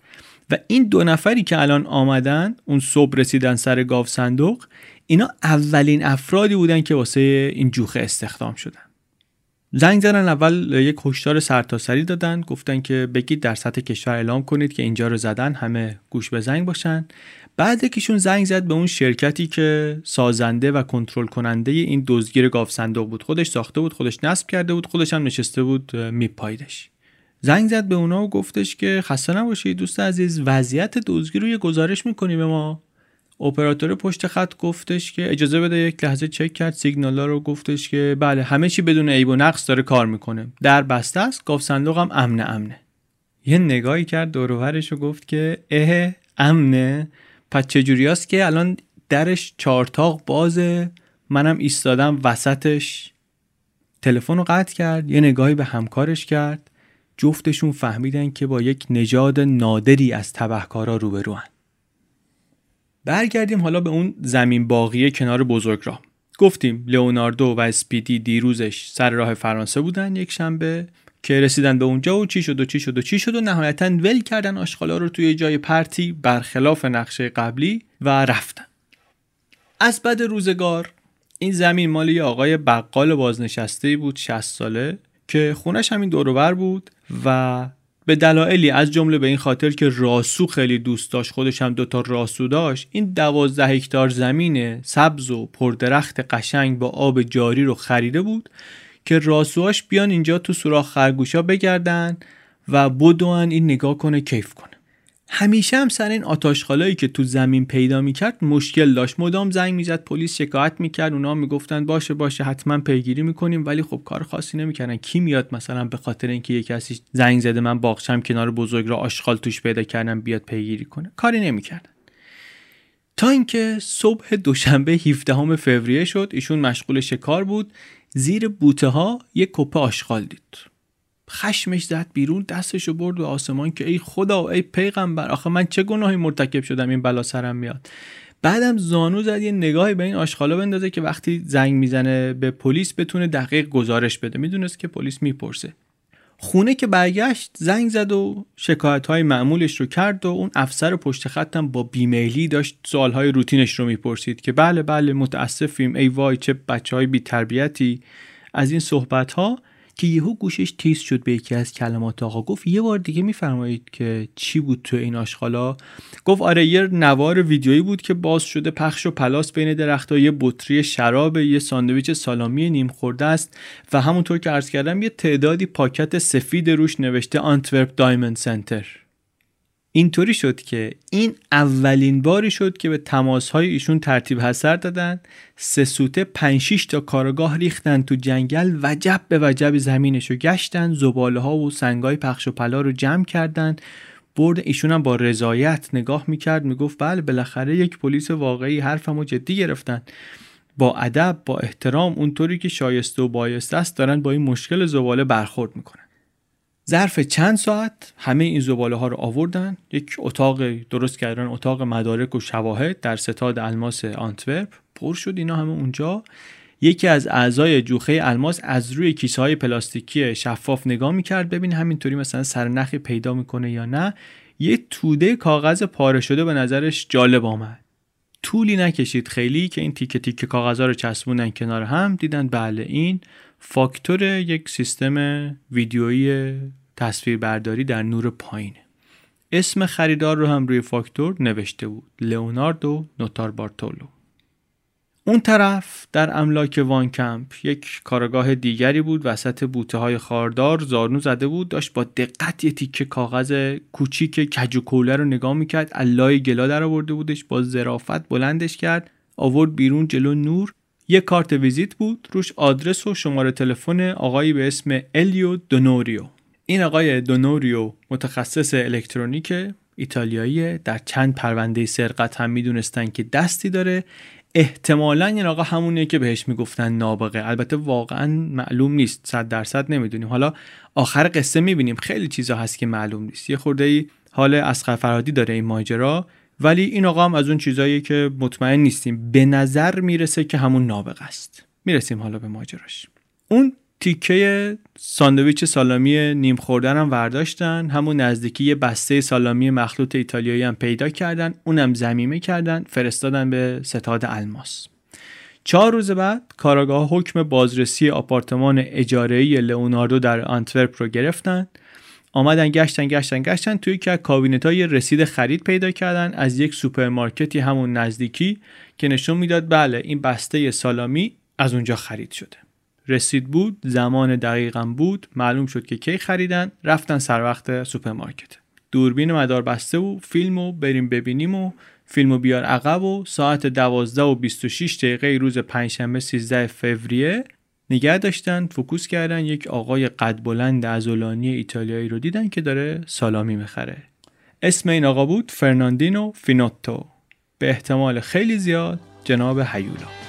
و این دو نفری که الان آمدن اون صبح رسیدن سر گاو صندوق اینا اولین افرادی بودن که واسه این جوخه استخدام شدن. زنگ زدن اول یک هشدار سرتاسری دادن گفتن که بگید در سطح کشور اعلام کنید که اینجا رو زدن همه گوش به زنگ باشن. بعد یکیشون زنگ زد به اون شرکتی که سازنده و کنترل کننده این دزدگیر گاو صندوق بود. خودش ساخته بود خودش نصب کرده بود خودش هم نشسته بود میپایدش زنگ زد به اونا و گفتش که خسته نباشید دوست عزیز وضعیت دزدگی رو یه گزارش می‌کنی به ما. اپراتور پشت خط گفتش که اجازه بده یک لحظه چک کرد سیگنالا رو گفتش که بله همه چی بدون عیب و نقص داره کار می‌کنه. در بسته است گاف صندوق هم امنه امنه. یه نگاهی کرد دورورش و گفت که اه امنه. پس چجوریاست که الان درش چارتاق بازه؟ منم ایستادم وسطش. تلفن رو قطع کرد یه نگاهی به همکارش کرد. جفتشون فهمیدن که با یک نژاد نادری از تبهکارا روبروان. برگردیم حالا به اون زمین باقی کنار بزرگ راه. گفتیم لئوناردو و اسپیدی دیروزش سر راه فرانسه بودن یک شنبه که رسیدن به اونجا و چی شد و چی شد و چی شد و نهایتا ول کردن آشغالا رو توی جای پرتی برخلاف نقشه قبلی و رفتن. از بد روزگار این زمین مال یه آقای بقال بازنشسته بود 60 ساله که خونش همین دوروبر بود. و به دلایلی از جمله به این خاطر که راسو خیلی دوست داشت خودش هم دوتا راسو داشت این دوازده هکتار زمین سبز و پردرخت قشنگ با آب جاری رو خریده بود که راسوهاش بیان اینجا تو سوراخ خرگوشا بگردن و بدون این نگاه کنه کیف کنه. همیشه هم سر این آتاشخالایی که تو زمین پیدا می‌کرد مشکل داشت. مدام زنگ می‌زد پلیس شکایت می‌کرد. اونا می‌گفتن باشه باشه حتما پیگیری می‌کنیم. ولی خب کار خاصی نمی‌کردن. کی میاد مثلا به خاطر اینکه یه کسی زنگ زده من باغچم کنار بزرگ را آشغال توش پیدا کردم بیاد پیگیری کنه. کاری نمی‌کردن. تا اینکه صبح دوشنبه 17 فوریه شد ایشون مشغول شکار بود. زیر بوته ها یک کپه آشغال دید. خشمش زد بیرون دستشو برد به آسمان که ای خدا ای پیغمبر آخه من چه گناهی مرتکب شدم این بلا سرم میاد. بعدم زانو زد یه نگاهی به این آشغالا بندازه که وقتی زنگ می‌زنه به پلیس بتونه دقیق گزارش بده. می‌دونست که پلیس می‌پرسه. خونه که برگشت زنگ زد و شکایت های معمولش رو کرد و اون افسر پشت خطم با بیمیلی داشت سوال های روتینش رو می‌پرسید که بله بله متاسفیم. ای وای چه بچه های بی تربیتی از این صحبت ها که یهو گوشش تیز شد به یکی از کلمات آقا. گفت یه بار دیگه میفرمایید که چی بود تو این آشغالا؟ گفت آره یه نوار ویدیویی بود که باز شده پخش و پلاس بین درختها. یه بطری شراب یه ساندویچ سالامی نیم خورده است و همونطور که عرض کردم یه تعدادی پاکت سفید روش نوشته Antwerp Diamond Center. اینطوری شد که این اولین باری شد که به آیه ایشون ترتیب حسر دادن. سه سوته 5 تا کارگاه ریختن تو جنگل وجب به وجب زمینش رو گشتن زباله ها و سنگای پخش و پلا رو جمع کردن. برد ایشون هم با رضایت نگاه می‌کرد می‌گفت بله بالاخره یک پلیس واقعی حرفمو جدی گرفتن. با ادب با احترام اونطوری که شایسته و بایسته است دارن با این مشکل زباله برخورد می‌کنن. ظرف چند ساعت همه این زباله ها رو آوردن. یک اتاق درست کردن اتاق مدارک و شواهد در ستاد الماس آنتورپ. پر شد اینا همه اونجا. یکی از اعضای جوخه الماس از روی کیسه های پلاستیکی شفاف نگاه می‌کرد. ببین همینطوری مثلا سرنخی پیدا می‌کنه یا نه. یه توده کاغذ پاره شده به نظرش جالب آمد. طولی نکشید خیلی که این تیکه تیکه کاغذها رو چسبوندن کنار هم. دیدن بله این فاکتور یک سیستم ویدیویی تصویربرداری در نور پایینه اسم خریدار رو هم روی فاکتور نوشته بود لئوناردو نوتار بارتولو اون طرف در املاک وان کمپ یک کارگاه دیگری بود وسط بوته های خاردار زارنو زده بود داشت با دقت یه تیکه کاغذ کوچیک کجوکوله رو نگاه می‌کرد علای گلا در آورده بودش با ظرافت بلندش کرد آورد بیرون جلو نور یه کارت ویزیت بود روش آدرس و شماره تلفن آقایی به اسم الیو دونوریو. این آقای دونوریو متخصص الکترونیک ایتالیایی در چند پرونده سرقت هم می‌دونستن که دستی داره. احتمالا این آقا همونیه که بهش می‌گفتن نابغه. البته واقعا معلوم نیست صد درصد نمی‌دونیم. حالا آخر قصه می‌بینیم. خیلی چیزا هست که معلوم نیست. یه خورده ای حال اسقر فرادی داره این ماجرا. ولی این آقا هم از اون چیزایی که مطمئن نیستیم به نظر می‌رسه که همون نابغه است. می‌رسیم حالا به ماجراش. اون تیکه ساندویچ سالامی نیم خوردن هم ورداشتن همون نزدیکی یه بسته سالامی مخلوط ایتالیایی هم پیدا کردن اونم زمیمه کردن فرستادن به ستاد الماس. چهار روز بعد کاراگاه حکم بازرسی آپارتمان اجاره‌ای لئوناردو در آنتورپ رو گرفتن. آمدن گشتن گشتن گشتن توی که کابینت های رسید خرید پیدا کردن از یک سوپرمارکتی همون نزدیکی که نشون می‌داد بله این بسته سالامی از اونجا خرید شده. رسید بود زمان دقیقا بود معلوم شد که کی خریدن رفتن سر وقت سوپرمارکت. دوربین مدار بسته و فیلمو بریم ببینیم و فیلمو بیار عقب و ساعت 12 و 26 دقیقه روز پنجشنبه 13 فوریه نگه داشتن focus کردن یک آقای قد بلند عضلانی ایتالیایی رو دیدن که داره سالامی می‌خره. اسم این آقا بود فرناندینو فینوتو. به احتمال خیلی زیاد جناب هیولا.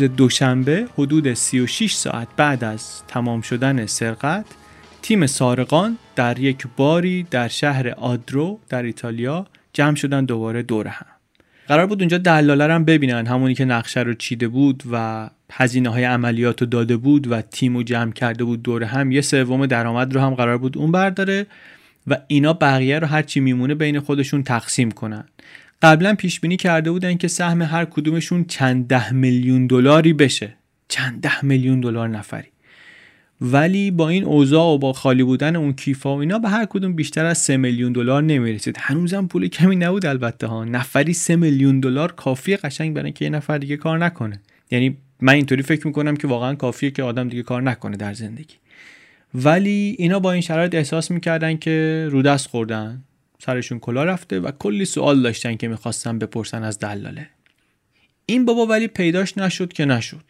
روز دوشنبه حدود 36 ساعت بعد از تمام شدن سرقت تیم سارقان در یک باری در شهر آدرو در ایتالیا جمع شدن دوباره دور هم. قرار بود اونجا دلاله هم ببینن همونی که نقشه رو چیده بود و هزینه های عملیات رو داده بود و تیم رو جمع کرده بود دور هم یه سوم درآمد رو هم قرار بود اون برداره و اینا بقیه رو هرچی میمونه بین خودشون تقسیم کنن. قبلا پیش بینی کرده بودن که سهم هر کدومشون چند ده میلیون دلاری بشه. چند ده میلیون دلار نفری. ولی با این اوضاع و با خالی بودن اون کیفا و اینا به هر کدوم بیشتر از سه میلیون دلار نمی‌رسید. هنوزم پول کمی نبود البته ها. نفری سه میلیون دلار کافیه قشنگ برای اینکه یه نفر دیگه کار نکنه. یعنی من اینطوری فکر می‌کنم که واقعا کافیه که آدم دیگه کار نکنه در زندگی. ولی اینا با این شرایط احساس می‌کردن که رو دست خوردن. سرشون کلا رفته و کلی سوال داشتن که می‌خواستن بپرسن از دلاله. این بابا ولی پیداش نشد که نشد.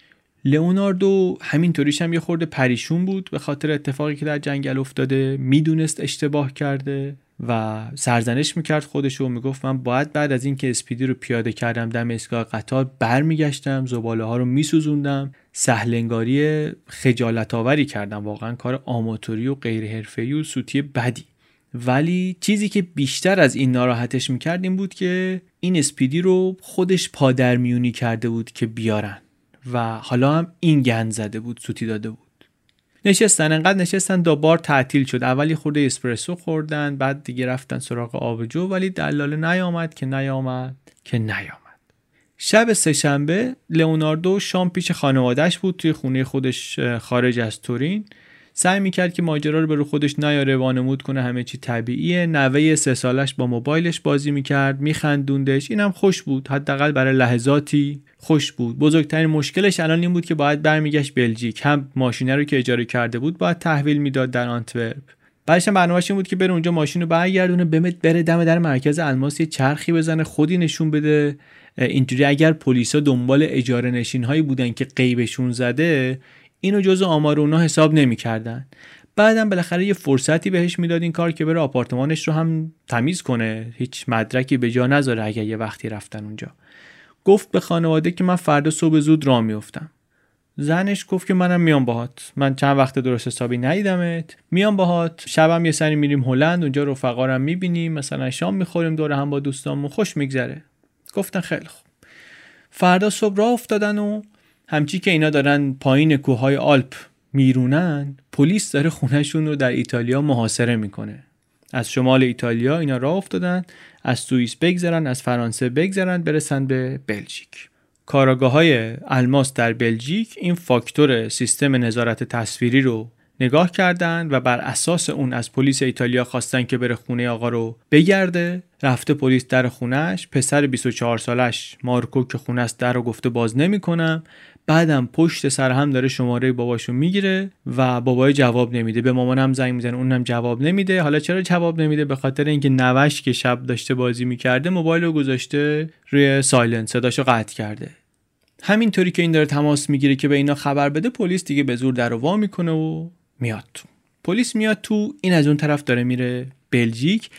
لئوناردو همینطوریش هم یه خورده پریشون بود به خاطر اتفاقی که در جنگل افتاده می‌دونست اشتباه کرده و سرزنش می‌کرد خودش و می‌گفت من باید بعد از اینکه اسپیدی رو پیاده کردم دم ایستگاه قطار برمیگشتم زباله ها رو میسوزوندم سهلنگاری خجالت آوری کردم. واقعا کار آماتوری و غیر حرفه‌ای و سوتی بدی. ولی چیزی که بیشتر از این ناراحتش می‌کرد این بود که این اسپیدی رو خودش پادرمیونی کرده بود که بیارن و حالا هم این گند زده بود سوتی داده بود. نشستن انقدر نشستن دو بار تعطیل شد. اولی خورده اسپرسو خوردن بعد دیگه رفتن سراغ آبجو ولی دلاله نیامد که نیامد که نیامد. شب سهشنبه لئوناردو شام پیش خانوادهش بود توی خونه خودش خارج از تورین. سعی می‌کرد که ماجرا رو به رو خودش نیاره وانمود کنه همه چی طبیعیه. نوه سه سالش با موبایلش بازی می‌کرد میخندوندش اینم خوش بود. حداقل برای لحظاتی خوش بود. بزرگترین مشکلش الان این بود که باید برمیگشت بلژیک. هم ماشینه رو که اجاره کرده بود باید تحویل می‌داد در آنتورپ. بعدش برنامه‌اش این بود که بره اونجا ماشین رو برگردونه بمت بره دم در مرکز الماس یه چرخی بزنه خودی نشون بده. اینجوری اگر پلیسا دنبال اجاره نشین هایی بودن که قیبشون زده اینو جزء آمار اونا حساب نمی‌کردن. بعدم بالاخره یه فرصتی بهش می‌داد این کار که بره آپارتمانش رو هم تمیز کنه. هیچ مدرکی به جا نذاره اگر یه وقتی رفتن اونجا. گفت به خانواده که من فردا صبح زود راه میفتم زنش گفت که منم میام باهات. من چند وقت درست حسابی ندیدمت. میام باهات. شبم یه سری میریم هلند اونجا رفقا می‌بینیم. مثلا شام می‌خوریم دور هم با دوستامون. خوش میگذره. گفتن خیلی خوب. فردا صبح راه افتادن و همچی که اینا دارن پایین کوههای آلپ میرونن پلیس داره خونهشون رو در ایتالیا محاصره می‌کنه. از شمال ایتالیا اینا راه افتادن از سوئیس بگذرن از فرانسه بگذرن برسن به بلژیک. کاراگاه های الماس در بلژیک این فاکتور سیستم نظارت تصویری رو نگاه کردند و بر اساس اون از پلیس ایتالیا خواستن که بره خونه آقا رو بگرده رفته پلیس در خونش پسر 24 سالش مارکو که خونه است در رو گفته باز نمی‌کنم بعدم پشت سر هم داره شماره باباشو می‌گیره و بابای جواب نمیده. به مامانم زنگ می‌زنه اونم جواب نمیده. حالا چرا جواب نمیده؟ به خاطر اینکه نوش که شب داشته بازی می‌کرده موبایل رو گذاشته روی سایلنت صداشو قطع کرده. همینطوری که این داره تماس می‌گیره که به اینا خبر بده پلیس دیگه به زور در وا می‌کنه و میاد تو. پلیس میاد تو این از اون طرف داره میره بلژیک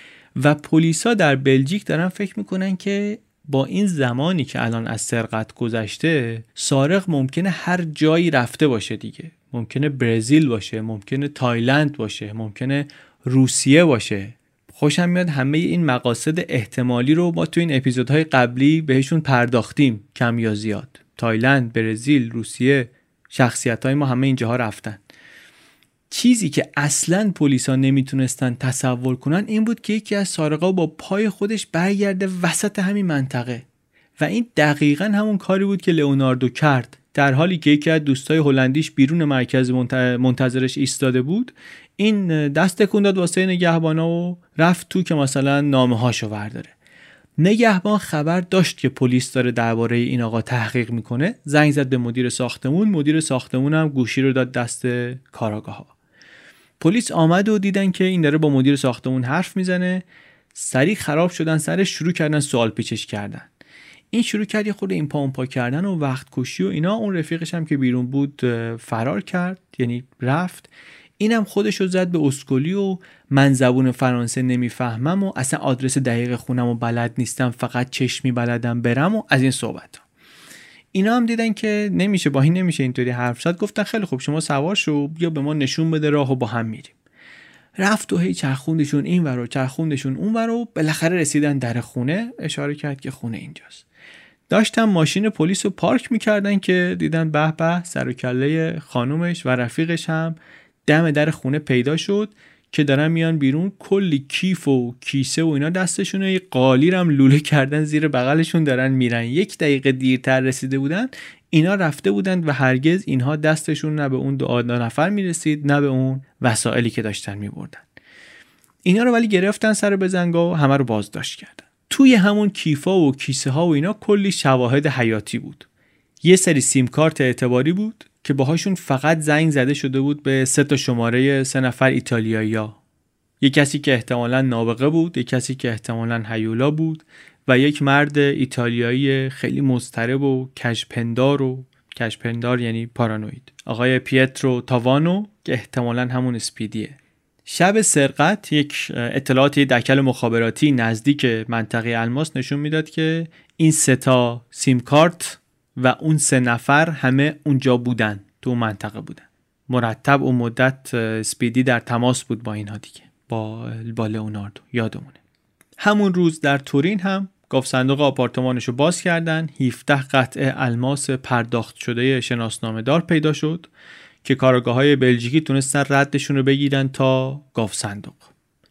و پلیسا در بلژیک دارن فکر می‌کنن که با این زمانی که الان از سرقت گذشته سارق ممکنه هر جایی رفته باشه دیگه. ممکنه برزیل باشه ممکنه تایلند باشه ممکنه روسیه باشه. خوشم میاد همه این مقاصد احتمالی رو ما تو این اپیزودهای قبلی بهشون پرداختیم کم یا زیاد. تایلند برزیل روسیه شخصیت های ما همه اینجاها رفتن. چیزی که اصلا پلیسا نمی‌تونستن تصور کنن این بود که یکی از سارقا با پای خودش برگرده وسط همین منطقه. و این دقیقا همون کاری بود که لئوناردو کرد. در حالی که یکی از دوستای هلندیش بیرون مرکز منتظرش ایستاده بود این دست تکون داد واسه نگهبانا و رفت تو که مثلا نامه هاشو ورداره نگهبان خبر داشت که پلیس داره درباره این آقا تحقیق می‌کنه. زنگ زد به مدیر ساختمون. مدیر ساختمون هم گوشی رو داد دست کاراگاه پلیس آمد و دیدن که این داره با مدیر ساختمون حرف می‌زنه. سریع خراب شدن سرش شروع کردن سوال پیچش کردن. این شروع کرد یه خود این پا اون پا کردن و وقت کشی و اینا. اون رفیقش هم که بیرون بود فرار کرد یعنی رفت. اینم خودش رو زد به اسکولی و من زبون فرانسه نمی‌فهمم و اصلا آدرس دقیق خونم و بلد نیستم فقط چشمی بلدم برم و از این صحبت ها. اینا هم دیدن که نمیشه با این نمیشه اینطوری حرف زد. گفتن خیلی خوب شما سوار شو بیا به ما نشون بده راه و با هم میریم. رفت و هی چرخوندشون این ورو چرخوندشون اون ورو بالاخره رسیدن در خونه اشاره کرد که خونه اینجاست. داشتن ماشین پلیس رو پارک می‌کردن که دیدن به به سر و کله خانومش و رفیقش هم دم در خونه پیدا شد. که دارن میان بیرون کلی کیف و کیسه و اینا دستشون یه قالی هم لوله کردن زیر بغلشون دارن میرن. یک دقیقه دیرتر رسیده بودن اینا رفته بودند و هرگز اینها دستشون نه به اون دو نفر می‌رسید نه به اون وسایلی که داشتن میبردن. اینا رو ولی گرفتن سر بزنگا و همه رو بازداشت کردن. توی همون کیفا و کیسه ها و اینا کلی شواهد حیاتی بود. یه سری سیم کارت اعتباری بود که باهاشون فقط زنگ زده شده بود به سه تا شماره سه نفر ایتالیایی ها. یک کسی که احتمالا نابغه بود یک کسی که احتمالا هیولا بود و یک مرد ایتالیایی خیلی مضطرب و کشپندار و کشپندار یعنی پارانوید آقای پیترو تاوانو که احتمالا همون اسپیدیه شب سرقت یک اطلاعات دکل مخابراتی نزدیک منطقه الماس نشون می‌داد که این ستا سیم کارت و اون سه نفر همه اونجا بودن تو منطقه بودن. مرتب و مدت سپیدی در تماس بود با اینها دیگه با با لئوناردو. یادمونه. همون روز در تورین هم گاف صندوق آپارتمانش رو باز کردن 17 قطعه الماس پرداخت شده شناسنامه دار پیدا شد که کارگاه های بلژیکی تونستن ردشون رو بگیرن تا گاف صندوق.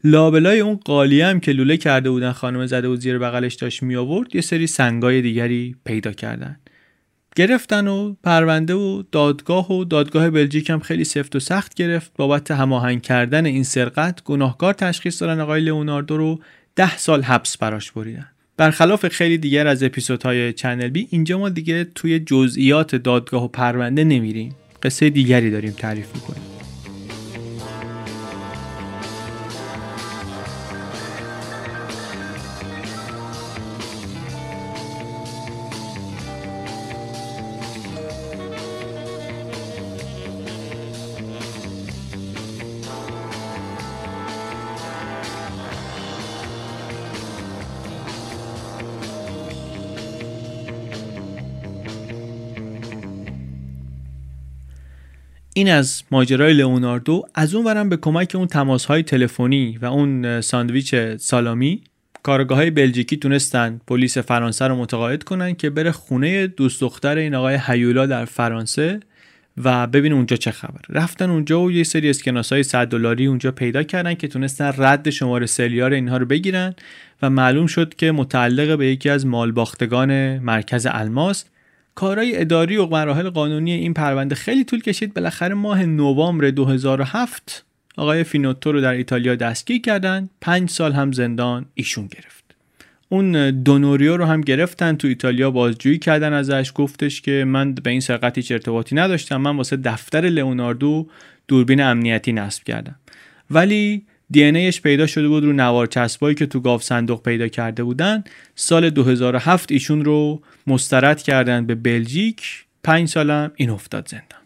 لابلای اون قالی هم که لوله کرده بودن خانم زده و زیر بغلش داشت می آورد یه سری سنگای دیگری پیدا کردن. گرفتن و پرونده و دادگاه و دادگاه بلژیک هم خیلی سفت و سخت گرفت. بابت هماهنگ کردن این سرقت گناهکار تشخیص دادن آقای لئوناردو رو ده سال حبس براش بریدن. برخلاف خیلی دیگر از اپیزودهای چنل بی اینجا ما دیگه توی جزئیات دادگاه و پرونده نمیریم. قصه دیگری داریم تعریف می‌کنیم. این از ماجرای لئوناردو از اون ورم به کمک اون تماس های تلفنی و اون ساندویچ سالامی کارگاه های بلژیکی تونستن پلیس فرانسه رو متقاعد کنن که بره خونه دوست دختر این آقای هیولا در فرانسه و ببین اونجا چه خبر. رفتن اونجا و یه سری اسکناس های 100 دلاری اونجا پیدا کردن که تونستن رد شماره سلیار اینها رو بگیرن و معلوم شد که متعلق به یکی از مالباختگان مرکز الماس کارهای اداری و مراحل قانونی این پرونده خیلی طول کشید. بالاخره ماه نوامبر 2007 آقای فینوتو رو در ایتالیا دستگیر کردن. پنج سال هم زندان ایشون گرفت. اون دونوریو رو هم گرفتن تو ایتالیا بازجویی کردن ازش. گفتش که من به این سرقت هیچ ارتباطی نداشتم. من واسه دفتر لئوناردو دوربین امنیتی نصب کردم. ولی دی پیدا شده بود رو نوار چسبایی که تو گاف صندوق پیدا کرده بودن. سال 2007 ایشون رو مسترد کردن به بلژیک. پنج سالم این افتاد زندان.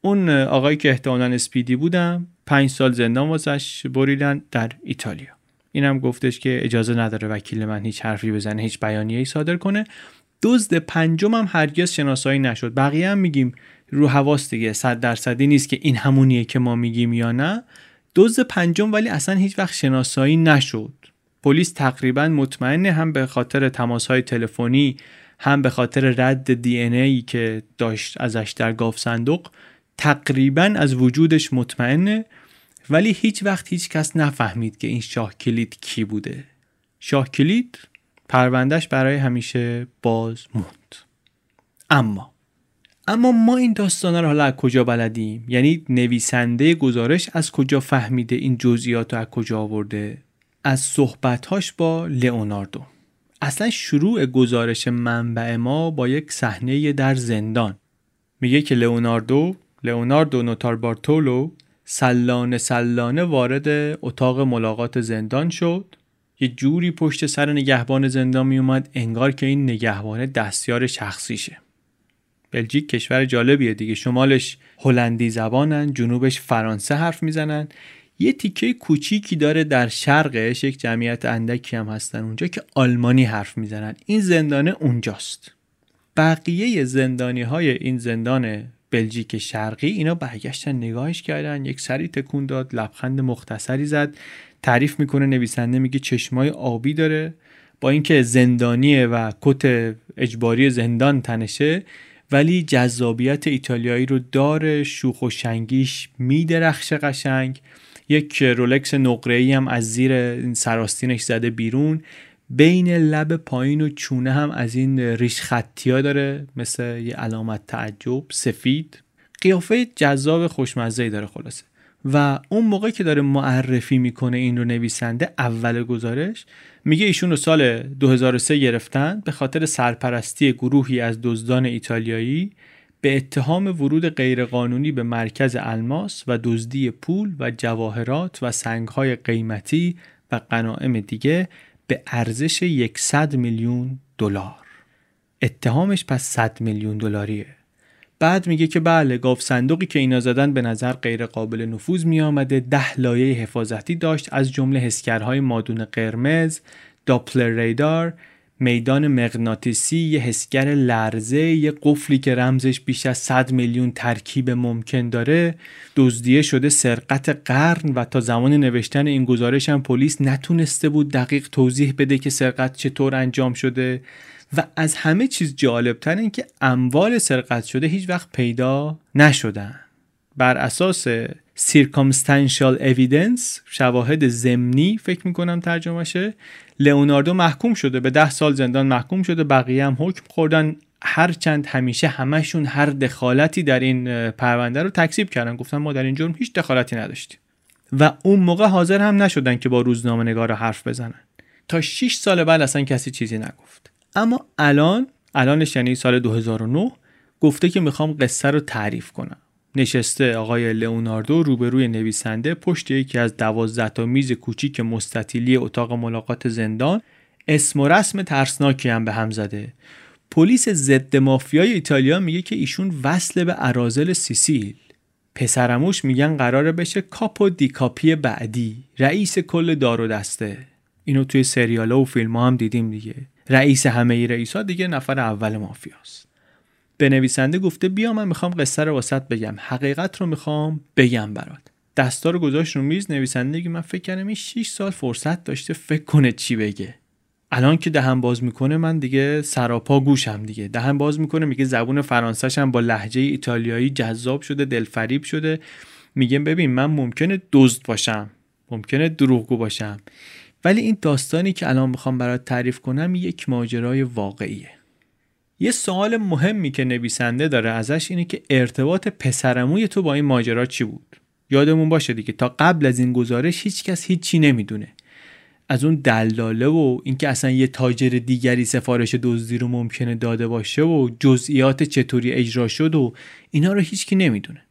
اون آقایی که احتمالا اسپیدی بودم پنج سال زندان واسش بریدن در ایتالیا. اینم گفتش که اجازه نداره وکیل من هیچ حرفی بزنه هیچ بیانیه‌ای صادر کنه. دزد پنجم هم هرگز شناسایی نشد. بقیه هم میگیم رو حواس دیگه صد درصدی نیست که این همونیه که ما میگیم یا نه. دزد پنجم ولی اصلا هیچ وقت شناسایی نشد. پلیس تقریبا مطمئنه هم به خاطر تماس های تلفنی هم به خاطر رد دی ای که داشت ازش در گاف صندوق تقریبا از وجودش مطمئنه ولی هیچ وقت هیچ کس نفهمید که این شاه کلید کی بوده. شاه کلید پروندهش برای همیشه باز موند. اما اما ما این داستانه رو حالا از کجا بلدیم؟ یعنی نویسنده گزارش از کجا فهمیده این جزئیات رو از کجا آورده؟ از صحبتهاش با لئوناردو. اصلا شروع گزارش منبع ما با یک صحنه در زندان. میگه که لئوناردو لئوناردو نوتار بارتولو سلانه سلانه وارد اتاق ملاقات زندان شد. یه جوری پشت سر نگهبان زندان میومد انگار که این نگهبان دستیار شخصیشه. بلژیک کشور جالبیه دیگه. شمالش هلندی زبانن جنوبش فرانسه حرف می‌زنن. یه تیکه کوچیکی داره در شرقش یک جمعیت اندکی هم هستن اونجا که آلمانی حرف می‌زنن. این زندانه اونجاست. بقیه زندانی های این زندان بلژیک شرقی اینا برگشتن نگاهش کردن. یک سری تکون داد لبخند مختصری زد. تعریف می‌کنه نویسنده میگه چشمای آبی داره. با اینکه زندانیه و کت اجباری زندان تنشه ولی جذابیت ایتالیایی رو داره شوخ و شنگیش میدرخشه قشنگ. یک رولکس نقره‌ای هم از زیر سراستینش زده بیرون. بین لب پایین و چونه هم از این ریش خطی ها داره مثل یه علامت تعجب سفید. قیافه جذاب خوشمزه داره خلاصه. و اون موقع که داره معرفی می‌کنه این رو نویسنده اول گزارش میگه ایشون رو سال 2003 گرفتن به خاطر سرپرستی گروهی از دزدان ایتالیایی به اتهام ورود غیرقانونی به مرکز الماس و دزدی پول و جواهرات و سنگهای قیمتی و غنایم دیگه به ارزش 100 میلیون دلار. اتهامش پس 100 میلیون دلاریه. بعد میگه که بله گاف صندوقی که اینا زدن به نظر غیر قابل نفوذ می آمده ده لایه حفاظتی داشت از جمله حسگرهای مادون قرمز داپلر ریدار میدان مغناطیسی یه حسگر لرزه یه قفلی که رمزش بیش از 100 میلیون ترکیب ممکن داره. دزدیه شده سرقت قرن و تا زمان نوشتن این گزارش هم پلیس نتونسته بود دقیق توضیح بده که سرقت چطور انجام شده. و از همه چیز جالبتر این که اموال سرقت شده هیچ وقت پیدا نشدن. بر اساس circumstantial evidence شواهد زمینی فکر می‌کنم ترجمهشه لئوناردو محکوم شده به ده سال زندان محکوم شده بقیه هم حکم خوردن. هرچند همیشه همشون هر دخالتی در این پرونده رو تکذیب کردن. گفتن ما در این جرم هیچ دخالتی نداشتیم. و اون موقع حاضر هم نشدن که با روزنامه نگار حرف بزنن. تا 6 سال بعد اصلا کسی چیزی نگفت. اما الان الانش یعنی سال 2009 گفته که می‌خوام قصه رو تعریف کنم. نشسته آقای لئوناردو روبروی نویسنده پشت یکی از دوازده تا میز کوچیک مستطیلی اتاق ملاقات زندان اسم و رسم ترسناکی هم به هم زده. پلیس ضد مافیای ایتالیا میگه که ایشون وصل به ارازل سیسیل. پسرموش میگن قراره بشه کاپو دیکاپی بعدی رئیس کل دار و دسته. اینو توی سریال و فیلم ها هم دیدیم دیگه. رئیس همه رئیس ها دیگه نفر اول مافیاست. به نویسنده گفته بیا من می‌خوام قصه رو واسط بگم. حقیقت رو می‌خوام بگم برات. دستا رو گذاشت رو میز نویسنده که من فکر کردم این 6 سال فرصت داشته فکر کنه چی بگه. الان که دهن باز می‌کنه من دیگه سراپا گوشم دیگه. دهن باز می‌کنه میگه زبون هم با لحجه ایتالیایی جذاب شده دلفریب شده. میگه ببین من ممکنه دزد باشم ممکنه دروغگو باشم. ولی این داستانی که الان می‌خوام برات تعریف کنم یک ماجرای واقعیه. یه سوال مهمی که نویسنده داره ازش اینه که ارتباط پسرموی تو با این ماجرا چی بود؟ یادمون باشه دیگه تا قبل از این گزارش هیچکس هیچی نمی‌دونه. از اون دلاله و اینکه اصلا یه تاجر دیگری سفارش دزدی رو ممکنه داده باشه و جزئیات چطوری اجرا شد و اینا رو هیچکی نمی‌دونه.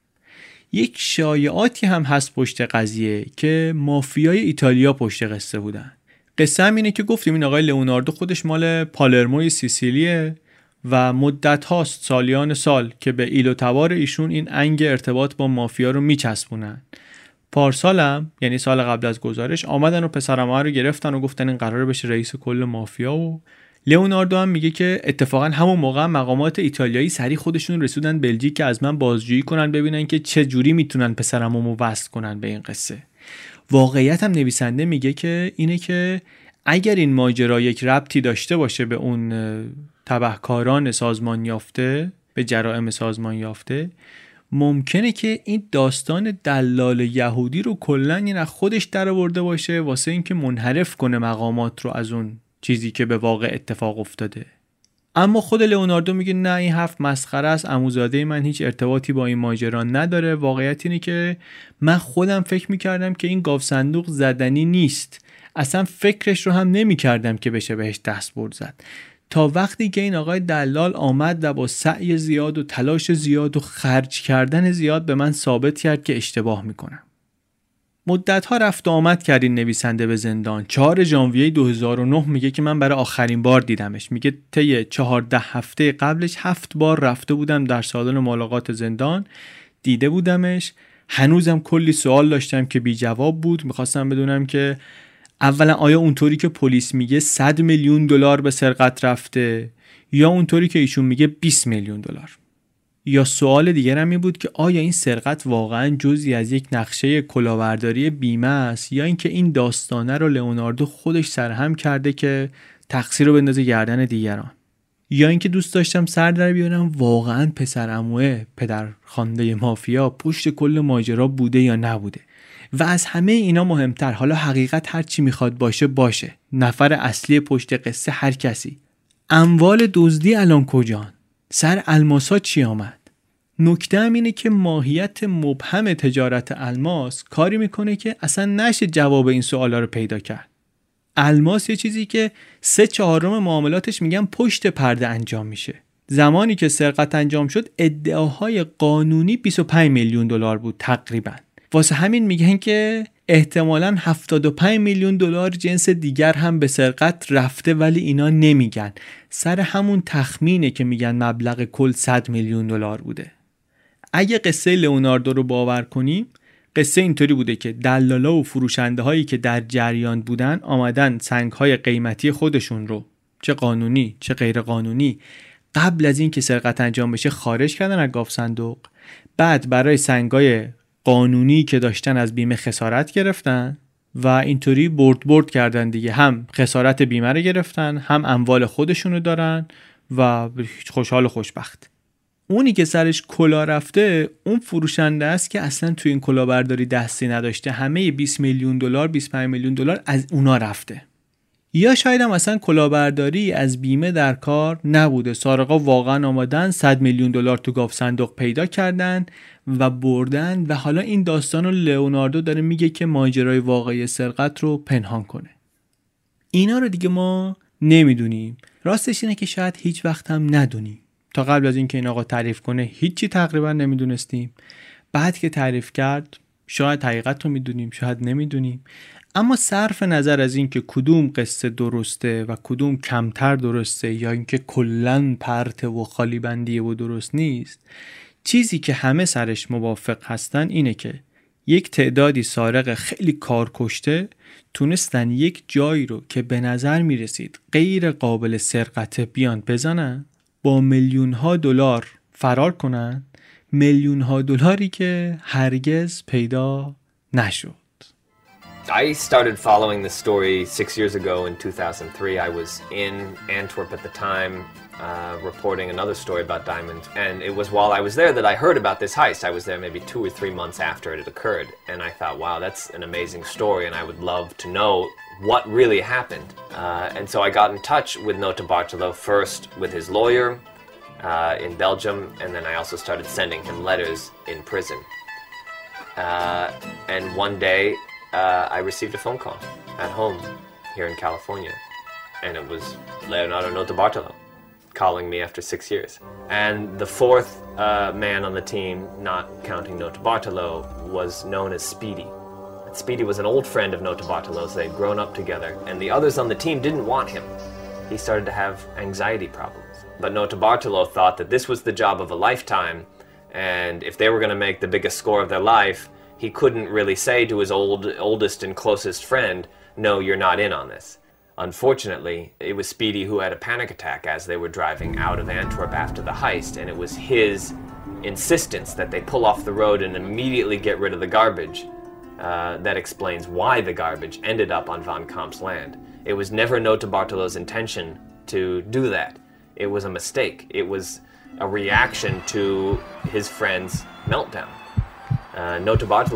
یک شایعاتی هم هست پشت قضیه که مافیای ایتالیا پشت قصه بودن. قصه هم اینه که گفتیم این آقای لئوناردو خودش مال پالرموی سیسیلیه و مدت هاست سالیان سال که به ایل و تبار ایشون این انگ ارتباط با مافیا رو میچسبونن. پارسالم یعنی سال قبل از گزارش آمدن و پسرمه رو گرفتن و گفتن این قرار بشه رئیس کل مافیا و لئوناردو هم میگه که اتفاقا همون موقع مقامات ایتالیایی سری خودشون رسودن بلژیک که از من بازجویی کنن ببینن که چه جوری می‌تونن پسرمو وصل کنن به این قصه. واقعیت هم نویسنده میگه که اینه که اگر این ماجرا یک ربطی داشته باشه به اون تبهکاران سازمان یافته به جرائم سازمان یافته ممکنه که این داستان دلال یهودی رو کلا این از خودش درآورده باشه واسه اینکه منحرف کنه مقامات رو از اون چیزی که به واقع اتفاق افتاده. اما خود لئوناردو میگه نه این حرف مسخره است. عموزاده من هیچ ارتباطی با این ماجرا نداره. واقعیت اینه که من خودم فکر می‌کردم که این گاف صندوق زدنی نیست. اصلا فکرش رو هم نمی‌کردم که بشه بهش دست برد زد. تا وقتی که این آقای دلال آمد و با سعی زیاد و تلاش زیاد و خرج کردن زیاد به من ثابت کرد که اشتباه می‌کنم. مدت ها رفت و آمد کرد این نویسنده به زندان. 4 ژانویه 2009 میگه که من برای آخرین بار دیدمش. میگه طی 14 هفته قبلش هفت بار رفته بودم در سالن ملاقات زندان. دیده بودمش. هنوزم کلی سوال داشتم که بی جواب بود. می‌خواستم بدونم که اولا آیا اونطوری که پلیس میگه 100 میلیون دلار به سرقت رفته یا اونطوری که ایشون میگه 20 میلیون دلار. یا سوال دیگر هم این بود که آیا این سرقت واقعا جزی از یک نقشه کلاهبرداری بیمه است یا اینکه این داستانه رو لئوناردو خودش سرهم کرده که تقصیر رو بندازه گردن دیگران؟ یا اینکه دوست داشتم سر در بیارم واقعا پسر اموه پدر خانده مافیا پشت کل ماجرا بوده یا نبوده؟ و از همه اینا مهمتر حالا حقیقت هر چی می‌خواد باشه باشه. نفر اصلی پشت قصه هر کسی. اموال دزدی الان کجان؟ سر الماسا چی آمد؟ نکته هم اینه که ماهیت مبهم تجارت الماس کاری می‌کنه که اصلا نشه جواب این سوالا رو پیدا کرد. الماس یه چیزی که سه چهارم معاملاتش میگن پشت پرده انجام میشه. زمانی که سرقت انجام شد ادعاهای قانونی 25 میلیون دلار بود تقریبا. واسه همین میگن که احتمالا 75 میلیون دلار جنس دیگر هم به سرقت رفته ولی اینا نمیگن. سر همون تخمینه که میگن مبلغ کل 100 میلیون دلار بوده. اگه قصه لئوناردو رو باور کنیم قصه اینطوری بوده که دلالا و فروشنده هایی که در جریان بودن آمدن سنگ های قیمتی خودشون رو چه قانونی چه غیر قانونی قبل از اینکه سرقت انجام بشه خارج کردن از گاف صندوق بعد برای سنگای قانونی که داشتن از بیمه خسارت گرفتن و اینطوری برد برد کردن دیگه. هم خسارت بیمه رو گرفتن هم اموال خودشونو دارن و خوشحال و خوشبخت. اونی که سرش کلا رفته اون فروشنده است که اصلا توی این کلاهبرداری دستی نداشته. همه 20 میلیون دلار 25 میلیون دلار از اونا رفته. یا شاید هم اصلا کلاهبرداری از بیمه در کار نبوده. سارقا واقعا آمدن 100 میلیون دلار تو گاف صندوق پیدا کردن و بردن و حالا این داستان رو لئوناردو داره میگه که ماجرای واقعی سرقت رو پنهان کنه. اینا رو دیگه ما نمی‌دونیم. راستش اینه که شاید هیچ وقت هم ندونیم. تا قبل از اینکه این آقا تعریف کنه هیچی تقریبا نمی‌دونستیم. بعد که تعریف کرد شاید حقیقت رو می‌دونیم شاید نمی‌دونیم. اما صرف نظر از اینکه کدوم قصه درسته و کدوم کمتر درسته یا اینکه کلا پرت و خالی بندیه و درست نیست چیزی که همه سرش موافق هستن اینه که یک تعدادی سارق خیلی کار کشته تونستن یک جایی رو که به نظر می رسید غیر قابل سرقت بیان بزنن با میلیون ها دلار فرار کنن میلیون ها دلاری که هرگز پیدا نشد. I started following the story six years ago in 2003. I was in Antwerp at the time uh, reporting another story about diamonds. And it was while I was there that I heard about this heist. I was there maybe two or three months after it had occurred. And I thought, wow, that's an amazing story. And I would love to know what really happened. Uh, and so I got in touch with Nota Bartolo first with his lawyer uh, in Belgium. And then I also started sending him letters in prison. Uh, and one day, uh, I received a phone call at home here in California, and it was Leonardo Notarbartolo calling me after six years. And the fourth uh, man on the team, not counting Notarbartolo, was known as Speedy. Speedy was an old friend of Notarbartolo's. They had grown up together, and the others on the team didn't want him. He started to have anxiety problems. But Notarbartolo thought that this was the job of a lifetime, and if they were going to make the biggest score of their life, he couldn't really say to his old, oldest and closest friend, No, you're not in on this. Unfortunately, it was Speedy who had a panic attack as they were driving out of Antwerp after the heist, and it was his insistence that they pull off the road and immediately get rid of the garbage uh, that explains why the garbage ended up on Von Kamp's land. It was never Nota Bartolo's intention to do that. It was a mistake. It was a reaction to his friend's meltdown. Uh,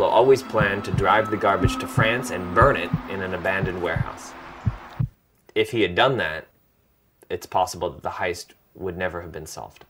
always planned to drive the garbage to France and burn it in an abandoned warehouse. If he had done that, it's possible that the heist would never have been solved.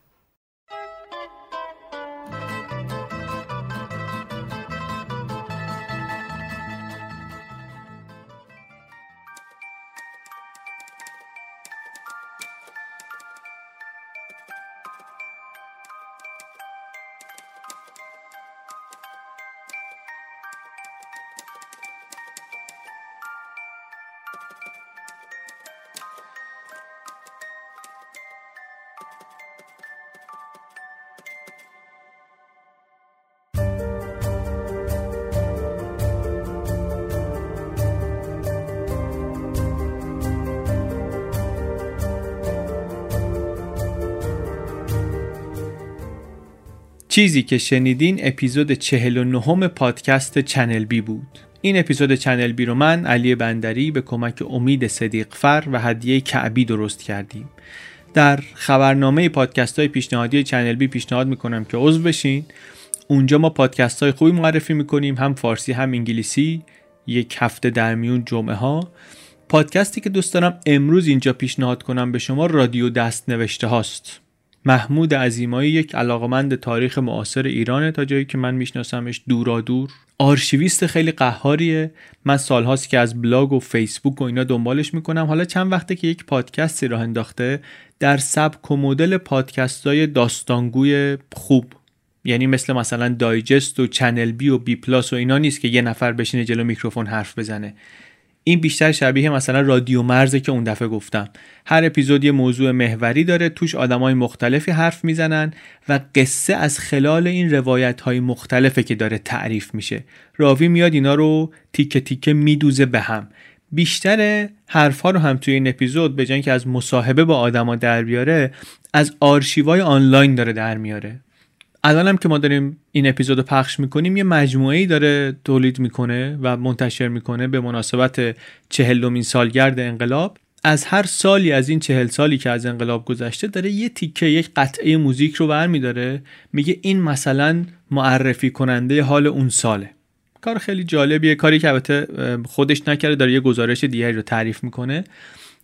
چیزی که شنیدین اپیزود 49 پادکست چنل بی بود. این اپیزود چنل بی رو من علی بندری به کمک امید صدیقفر و هدیه کعبی درست کردیم. در خبرنامه پادکست های پیشنهادی چنل بی پیشنهاد می‌کنم که عضو بشین. اونجا ما پادکست های خوبی معرفی می‌کنیم هم فارسی هم انگلیسی. یک هفته در میون جمعه ها پادکستی که دوست دارم امروز اینجا پیشنهاد کنم به شما رادیو دست نوشته هاست. محمود عزیمایی یک علاقمند تاریخ معاصر ایرانه تا جایی که من میشناسمش دورا دور آرشیویست خیلی قهاریه. من سالهاست که از بلاگ و فیسبوک و اینا دنبالش می‌کنم. حالا چند وقته که یک پادکستی راه انداخته در سبک و مدل پادکست های داستانگوی خوب. یعنی مثل مثلا digest و چنل بی و بی پلاس و اینا نیست که یه نفر بشینه جلو میکروفون حرف بزنه. این بیشتر شبیه مثلا رادیو مرزه که اون دفعه گفتم. هر اپیزود یه موضوع محوری داره توش آدمای مختلفی حرف می‌زنن و قصه از خلال این روایت های مختلفه که داره تعریف میشه. راوی میاد اینا رو تیکه تیکه میدوزه به هم. بیشتر حرفها رو هم توی این اپیزود به جای که از مصاحبه با آدما در بیاره از آرشیوای آنلاین داره در میاره. الانم که ما داریم این اپیزود رو پخش می‌کنیم یه مجموعه ای داره تولید می‌کنه و منتشر می‌کنه به مناسبت چهلمین سالگرد انقلاب. از هر سالی از این چهل سالی که از انقلاب گذشته داره یه تیکه یک قطعه موزیک رو برمیداره. میگه این مثلا معرفی کننده حال اون ساله. کار خیلی جالبیه. کاری که البته خودش نکرده داره یه گزارش دیگری رو تعریف می‌کنه.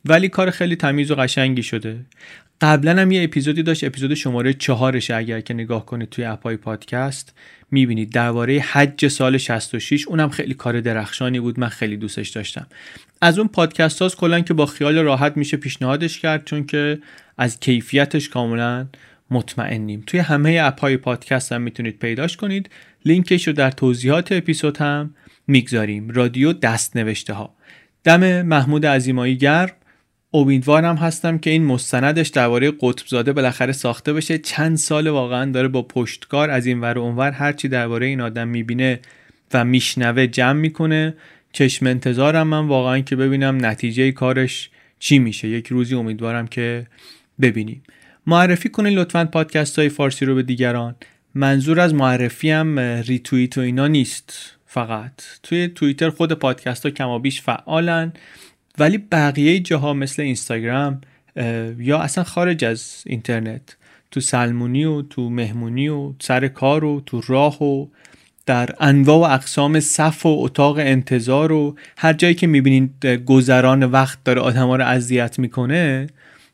ولی کار خیلی تمیز و قشنگی شده. قبلا هم یه اپیزودی داشت اپیزود شماره چهارش اگر که نگاه کنید توی اپای پادکست. می‌بینید درباره حج سال 66 اونم خیلی کار درخشانی بود من خیلی دوستش داشتم. از اون پادکست هاست کلا که با خیال راحت میشه پیشنهادش کرد چون که از کیفیتش کاملا مطمئنیم. توی همه اپای پادکست هم می‌تونید پیداش کنید. لینکش رو در توضیحات اپیزود هم می‌گذاریم. رادیو دست نوشته ها دم محمود عزیمایی گرم. امیدوارم هستم که این مستندش درباره قطبزاده بالاخره ساخته بشه. چند سال واقعا داره با پشتکار از این ور اونور هرچی درباره این آدم می‌بینه و میشنوه جمع می‌کنه. چشم انتظارم من واقعا که ببینم نتیجه کارش چی میشه. یک روزی امیدوارم که ببینیم. معرفی کنید لطفا پادکست های فارسی رو به دیگران. منظور از معرفی هم ریتویت و اینا نیست فقط. توی توییتر خود پادکست ها کمابیش فعالن. ولی بقیه جاها مثل اینستاگرام یا اصلا خارج از اینترنت تو سلمونی و تو مهمونی و سر کار و تو راه و در انواع و اقسام صف و اتاق انتظار و هر جایی که می‌بینید گذران وقت داره آدما رو اذیت می‌کنه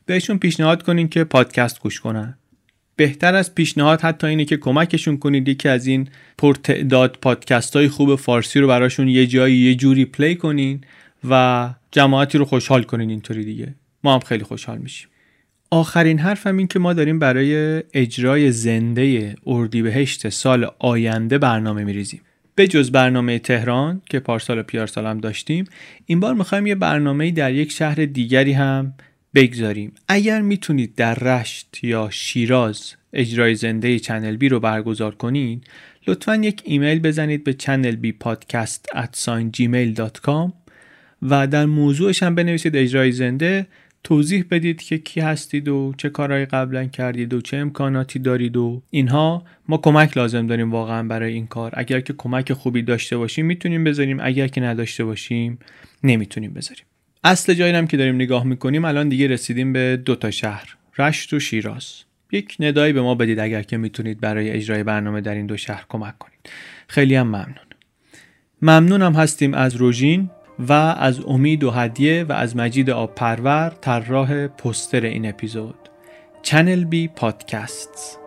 بهشون پیشنهاد کنین که پادکست گوش کنن. بهتر از پیشنهاد حتی اینه که کمکشون کنید یکی از این پرتعداد پادکست های خوب فارسی رو براشون یه جایی یه جوری پلی کنین و جماعتی رو خوشحال کنین اینطوری دیگه. ما هم خیلی خوشحال میشیم. آخرین حرفم این که ما داریم برای اجرای زنده اردیبهشت سال آینده برنامه میریزیم. به جز برنامه تهران که پارسال و پیارسال هم داشتیم این بار می‌خوایم یه برنامه در یک شهر دیگری هم بگذاریم. اگر می‌تونید در رشت یا شیراز اجرای زنده چنل بی رو برگزار کنید لطفا یک ایمیل بزنید به channelbpodcast gmail.com و در موضوعش هم بنویسید اجرای زنده. توضیح بدید که کی هستید و چه کارهایی قبلا کردید و چه امکاناتی دارید و اینها. ما کمک لازم داریم واقعا برای این کار. اگر که کمک خوبی داشته باشیم می‌تونیم بذاریم. اگر که نداشته باشیم نمی‌تونیم بذاریم. اصل جایی هم که داریم نگاه می‌کنیم الان دیگه رسیدیم به دو تا شهر رشت و شیراز. یک ندایی به ما بدید اگر که می‌تونید برای اجرای برنامه در این دو شهر کمک کنید. خیلی هم ممنون. ممنونم هستیم از روژین. و از امید و هدیه و از مجید آب پرور طراح پستر این اپیزود. چنل بی پادکست